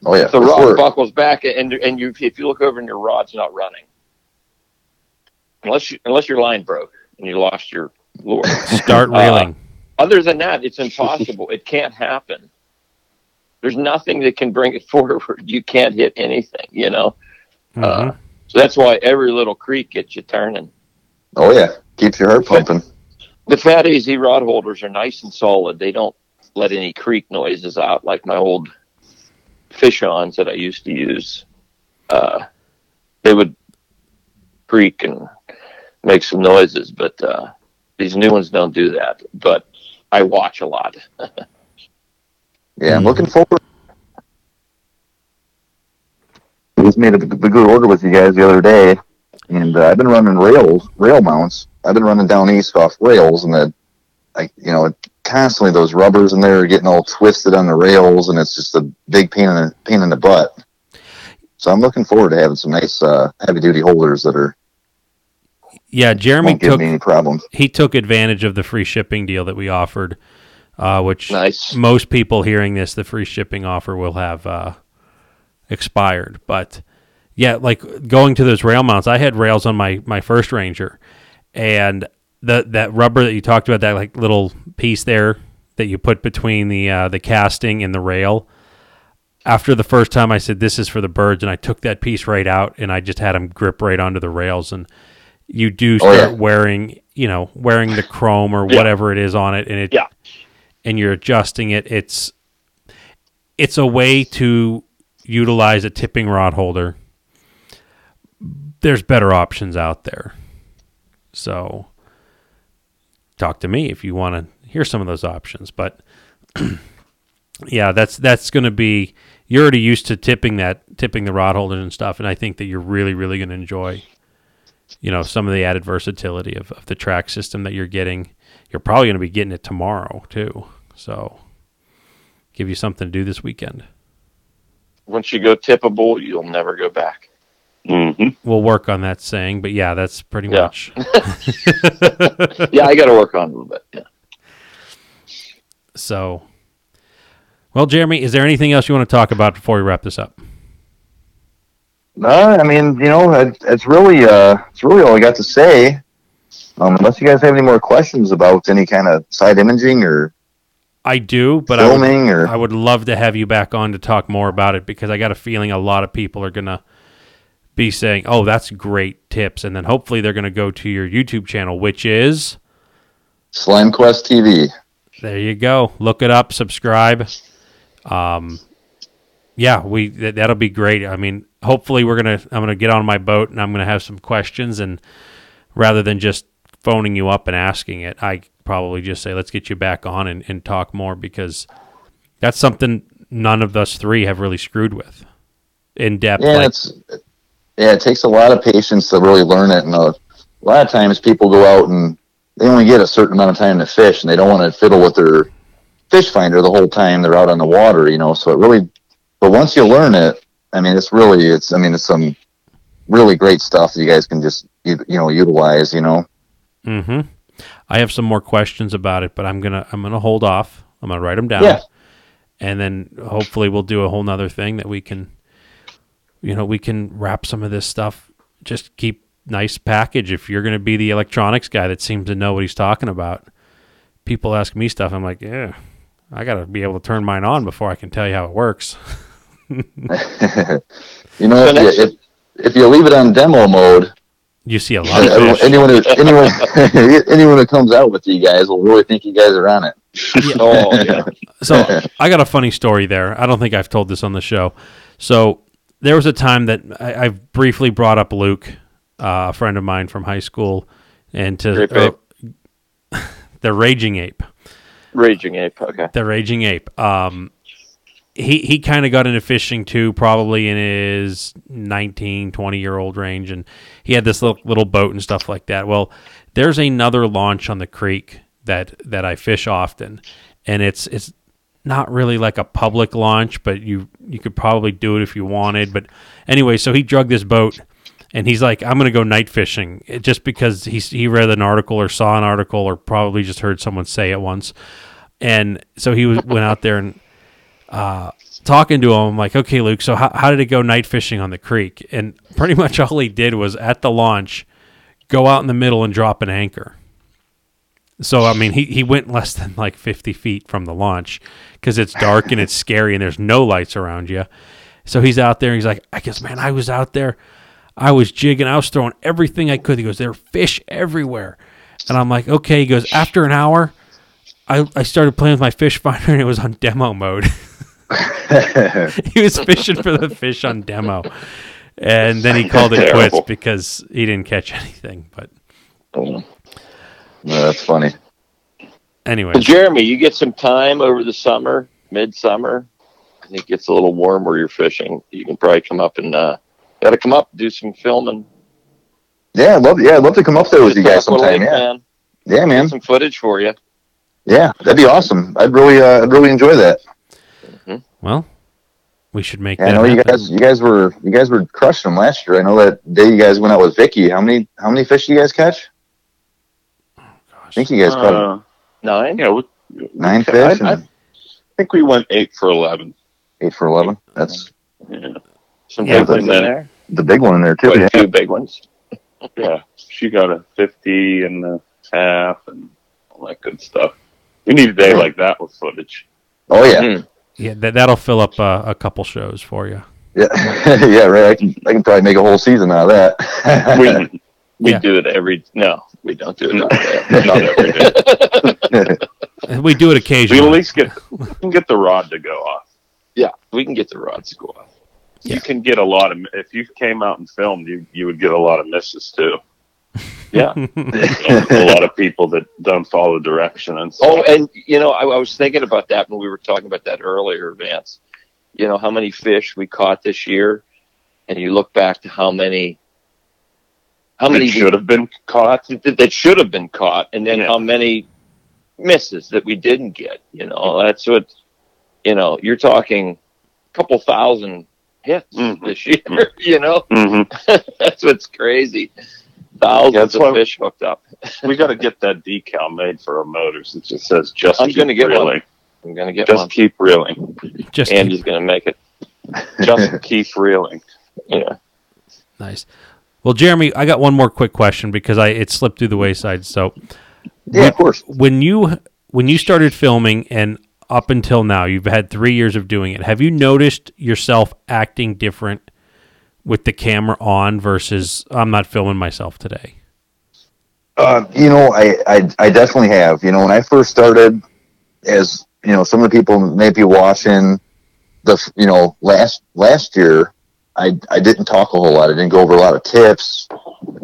Oh yeah, the rod sure. buckles back and and you if you look over and your rod's not running, unless you, unless your line broke and you lost your lure. Start Uh, reeling. Other than that, it's impossible. it can't happen. There's nothing that can bring it forward. You can't hit anything, you know. Mhm. Uh, so that's why every little creek gets you turning. Oh yeah, keeps your heart pumping. The Fatty Z rod holders are nice and solid. They don't let any creak noises out like my old fish ons that I used to use. Uh, they would creak and make some noises, but uh, these new ones don't do that. But I watch a lot. Yeah, I'm Mhm. looking forward. I just made a good order with you guys the other day, and uh, I've been running rails, rail mounts. I've been running down east off rails, and the, like you know, constantly those rubbers in there are getting all twisted on the rails, and it's just a big pain in the pain in the butt. So I'm looking forward to having some nice uh, heavy duty holders that are Yeah, Jeremy won't give took me any problems. he took advantage of the free shipping deal that we offered, uh, which Nice. most people hearing this, the free shipping offer will have uh, expired. But yeah, like going to those rail mounts, I had rails on my my first Ranger, and the that rubber that you talked about, that like little piece there that you put between the uh, the casting and the rail. After the first time, I said, "This is for the birds," and I took that piece right out, and I just had them grip right onto the rails, and you do Oh, start yeah. wearing, you know, wearing the chrome or Yeah. whatever it is on it, and it, Yeah. and you're adjusting it. It's, it's a way to utilize a tipping rod holder. There's better options out there, so talk to me if you want to hear some of those options. But yeah, that's that's going to be. You're already used to tipping that, tipping the rod holders and stuff, and I think that you're really, really going to enjoy you know some of the added versatility of, of the track system that you're getting you're probably going to be getting it tomorrow too so give you something to do this weekend Once you go tippable, you'll never go back. hmm we'll work on that saying but yeah that's pretty Yeah. much Yeah, I got to work on it a little bit. Yeah. so well jeremy is there anything else you want to talk about before we wrap this up No, I mean, you know, it, it's really, uh, it's really all I got to say. Um, unless you guys have any more questions about any kind of side imaging or i do but I would, or I would love to have you back on to talk more about it because i got a feeling a lot of people are going to be saying oh that's great tips and then hopefully they're going to go to your youtube channel which is Slime Quest TV. There you go. Look it up. Subscribe. Um, yeah, we that, that'll be great. I mean, hopefully we're gonna I'm gonna get on my boat and I'm gonna have some questions and rather than just phoning you up and asking it, I probably just say let's get you back on and, and talk more because that's something none of us three have really screwed with in depth. Yeah, like- it's yeah, it takes a lot of patience to really learn it, and a, a lot of times people go out and they only get a certain amount of time to fish, and they don't want to fiddle with their fish finder the whole time they're out on the water, you know. So it really, but once you learn it, I mean, it's really, it's, I mean, it's some really great stuff that you guys can just you, you know utilize, you know. hmm I have some more questions about it, but I'm gonna I'm gonna hold off. I'm gonna write them down, Yeah. and then hopefully we'll do a whole nother thing that we can, you know, we can wrap some of this stuff. Just keep nice package. If you're gonna be the electronics guy that seems to know what he's talking about, people ask me stuff. I'm like, yeah, I gotta be able to turn mine on before I can tell you how it works. you know, So if, you, if if you leave it on demo mode, You see a lot of fish. anyone who, anyone anyone who comes out with you guys will really think you guys are on it. Oh, yeah. So I got a funny story there. I don't think I've told this on the show. So there was a time that I, I've briefly brought up Luke, uh, a friend of mine from high school, and to Grape ape. uh, the raging ape. Raging ape. Okay. The raging ape. Um, he he kind of got into fishing too, probably in his 19, 20 year old range, and he had this little little boat and stuff like that. Well, there's another launch on the creek that that I fish often, and it's it's not really like a public launch, but you you could probably do it if you wanted. But anyway, so he drug this boat, and he's like, "I'm gonna go night fishing," just because he he read an article or saw an article or probably just heard someone say it once, and so he was, went out there and uh, talking to him. I'm like, "Okay, Luke, so how how did it go night fishing on the creek?" And pretty much all he did was at the launch, go out in the middle and drop an anchor. So I mean, he, he went less than like 50 feet from the launch because it's dark and it's scary and there's no lights around you. So he's out there. And he's like, I guess, man, I was out there. I was jigging. I was throwing everything I could. He goes, there were fish everywhere. And I'm like, okay. He goes, after an hour, I, I started playing with my fish finder and it was on demo mode. he was fishing for the fish on demo. And then he called it quits because he didn't catch anything. But No, that's funny. anyway, Well, Jeremy, you get some time over the summer, midsummer. I think it gets a little warm where you're fishing. You can probably come up and uh, got to come up do some filming. Yeah, I'd love yeah, I'd love to come up there with you guys sometime. Yeah, man. yeah, man. Get some footage for you. Yeah, that'd be awesome. I'd really, uh, I'd really enjoy that. well, we should make Yeah, I that know you guys, you guys were, you guys were crushing them last year. I know that day you guys went out with Vicky. How many, how many fish did you guys catch? I think you guys caught Uh, Nine. yeah, we, nine I, fish I and think we went eight for eleven. eight for eleven. That's Yeah, Some Yeah, big ones in there. the big one in there too. Quite Yeah. Two big ones. yeah. She got a fifty and a half and all that good stuff. We need a day like that with footage. Oh yeah, Mm. Yeah, that, that'll fill up uh, a couple shows for you. yeah, yeah. Right. I can, I can probably make a whole season out of that. We, We Yeah. do it every. No, we don't do it. No. Not every day. We do it occasionally. we at least get we can get the rod to go off. yeah, we can get the rod to go off. Yeah. You can get a lot of if you came out and filmed, you you would get a lot of misses too. Yeah. a lot of people that don't follow direction and stuff. Oh, and you know, I, I was thinking about that when we were talking about that earlier, Vance. You know how many fish we caught this year, and you look back to how many, how many that should have been caught. that, that should have been caught, and then Yeah. how many misses that we didn't get. You know, that's what. You know, you're talking a couple thousand hits Mhm. this year. You know, hmm that's what's crazy. Thousands Yeah, that's of fish hooked up. We got to get that decal made for our motors. It just says just I'm keep gonna get one. reeling. I'm gonna get Just one. keep reeling. Just Andy's gonna make it. Just keep reeling. Yeah. nice. Well, Jeremy, I got one more quick question because I it slipped through the wayside. So, yeah, of course. when you when you started filming and up until now, you've had three years of doing it. Have you noticed yourself acting different with the camera on versus I'm not filming myself today? Uh, you know, I, I I definitely have. You know, when I first started, as you know, some of the people may be watching the you know last last year. I I didn't talk a whole lot. I didn't go over a lot of tips.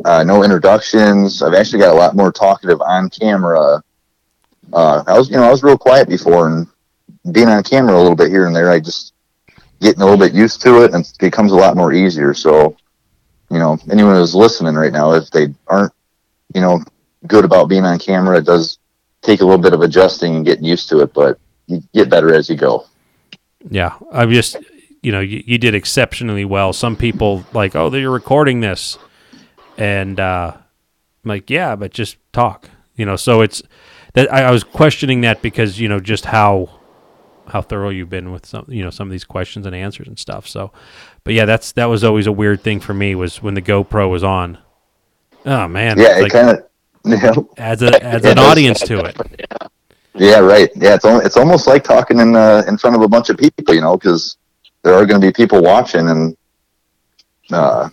Uh, no introductions. I've actually got a lot more talkative on camera. Uh, I was you know I was real quiet before, and being on camera a little bit here and there, I just getting a little bit used to it, and it becomes a lot more easier. So, you know, anyone who's listening right now, if they aren't you know, good about being on camera. It does take a little bit of adjusting and getting used to it, but you get better as you go. Yeah, I'm just you know you, you did exceptionally well. Some people like oh they're recording this, and uh, I'm like yeah, but just talk. You know, so it's that I, I was questioning that because you know just how how thorough you've been with some you know some of these questions and answers and stuff. So, but yeah, that's that was always a weird thing for me was when the GoPro was on. Oh man, yeah, it's it kind of. Adds a adds an audience to it. yeah, right. Yeah, it's al- it's almost like talking in uh, in front of a bunch of people, you know, because there are going to be people watching, and uh,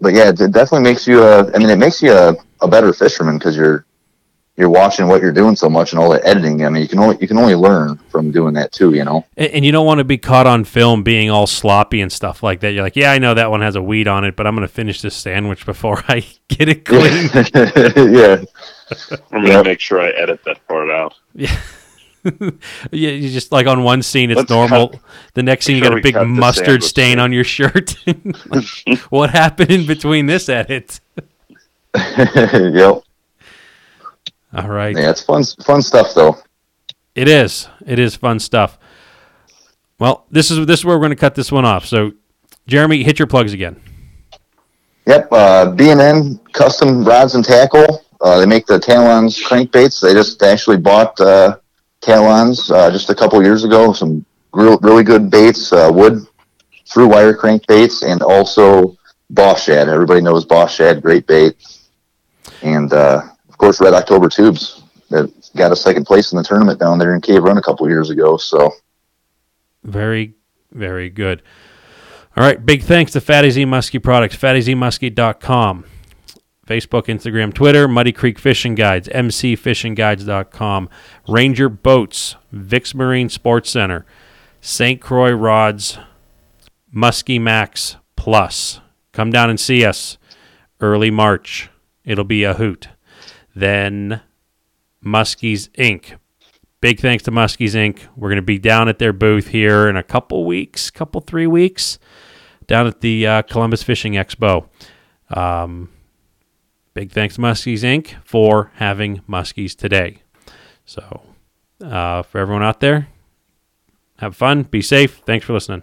but yeah, it it definitely makes you. A, I mean, it makes you a, a better fisherman because you're you're watching what you're doing so much and all the editing. I mean, you can only you can only learn from doing that too, you know. And, and you don't want to be caught on film being all sloppy and stuff like that. You're like, yeah, I know that one has a weed on it, but I'm going to finish this sandwich before I get it clean. yeah, I'm gonna Yep. make sure I edit that part out. yeah. yeah, you just like on one scene it's Let's normal. cut- the next scene you got a big mustard stain on your shirt. Like, what happened in between this edit? yep. All right. Yeah, it's fun fun stuff though. It is. It is fun stuff. Well, this is this is where we're going to cut this one off. So, Jeremy, hit your plugs again. Yep, uh, B&N Custom Rods and Tackle. Uh, they make the Talons crankbaits. They just actually bought uh, Talons uh, just a couple years ago. Some real, really good baits, uh, wood through wire crankbaits, and also Boss Shad. Everybody knows Boss Shad, great bait. And uh, course, Red October Tubes that got a second place in the tournament down there in Cave Run a couple years ago. So Very, very good. All right. Big thanks to Fatty Z Muskie Products, fattyzmuskie.com. Facebook, Instagram, Twitter, Muddy Creek Fishing Guides, mcfishingguides.com, Ranger Boats, Vic's Marine Sports Center, St. Croix Rods, Muskie Max Plus. Come down and see us early March. It'll be a hoot. Then Muskies Inc. Big thanks to Muskies Inc. We're going to be down at their booth here in a couple weeks, couple three weeks, down at the uh, Columbus Fishing Expo. Um, big thanks to Muskies Inc. for having Muskies today. So, uh, for everyone out there, have fun, be safe. Thanks for listening.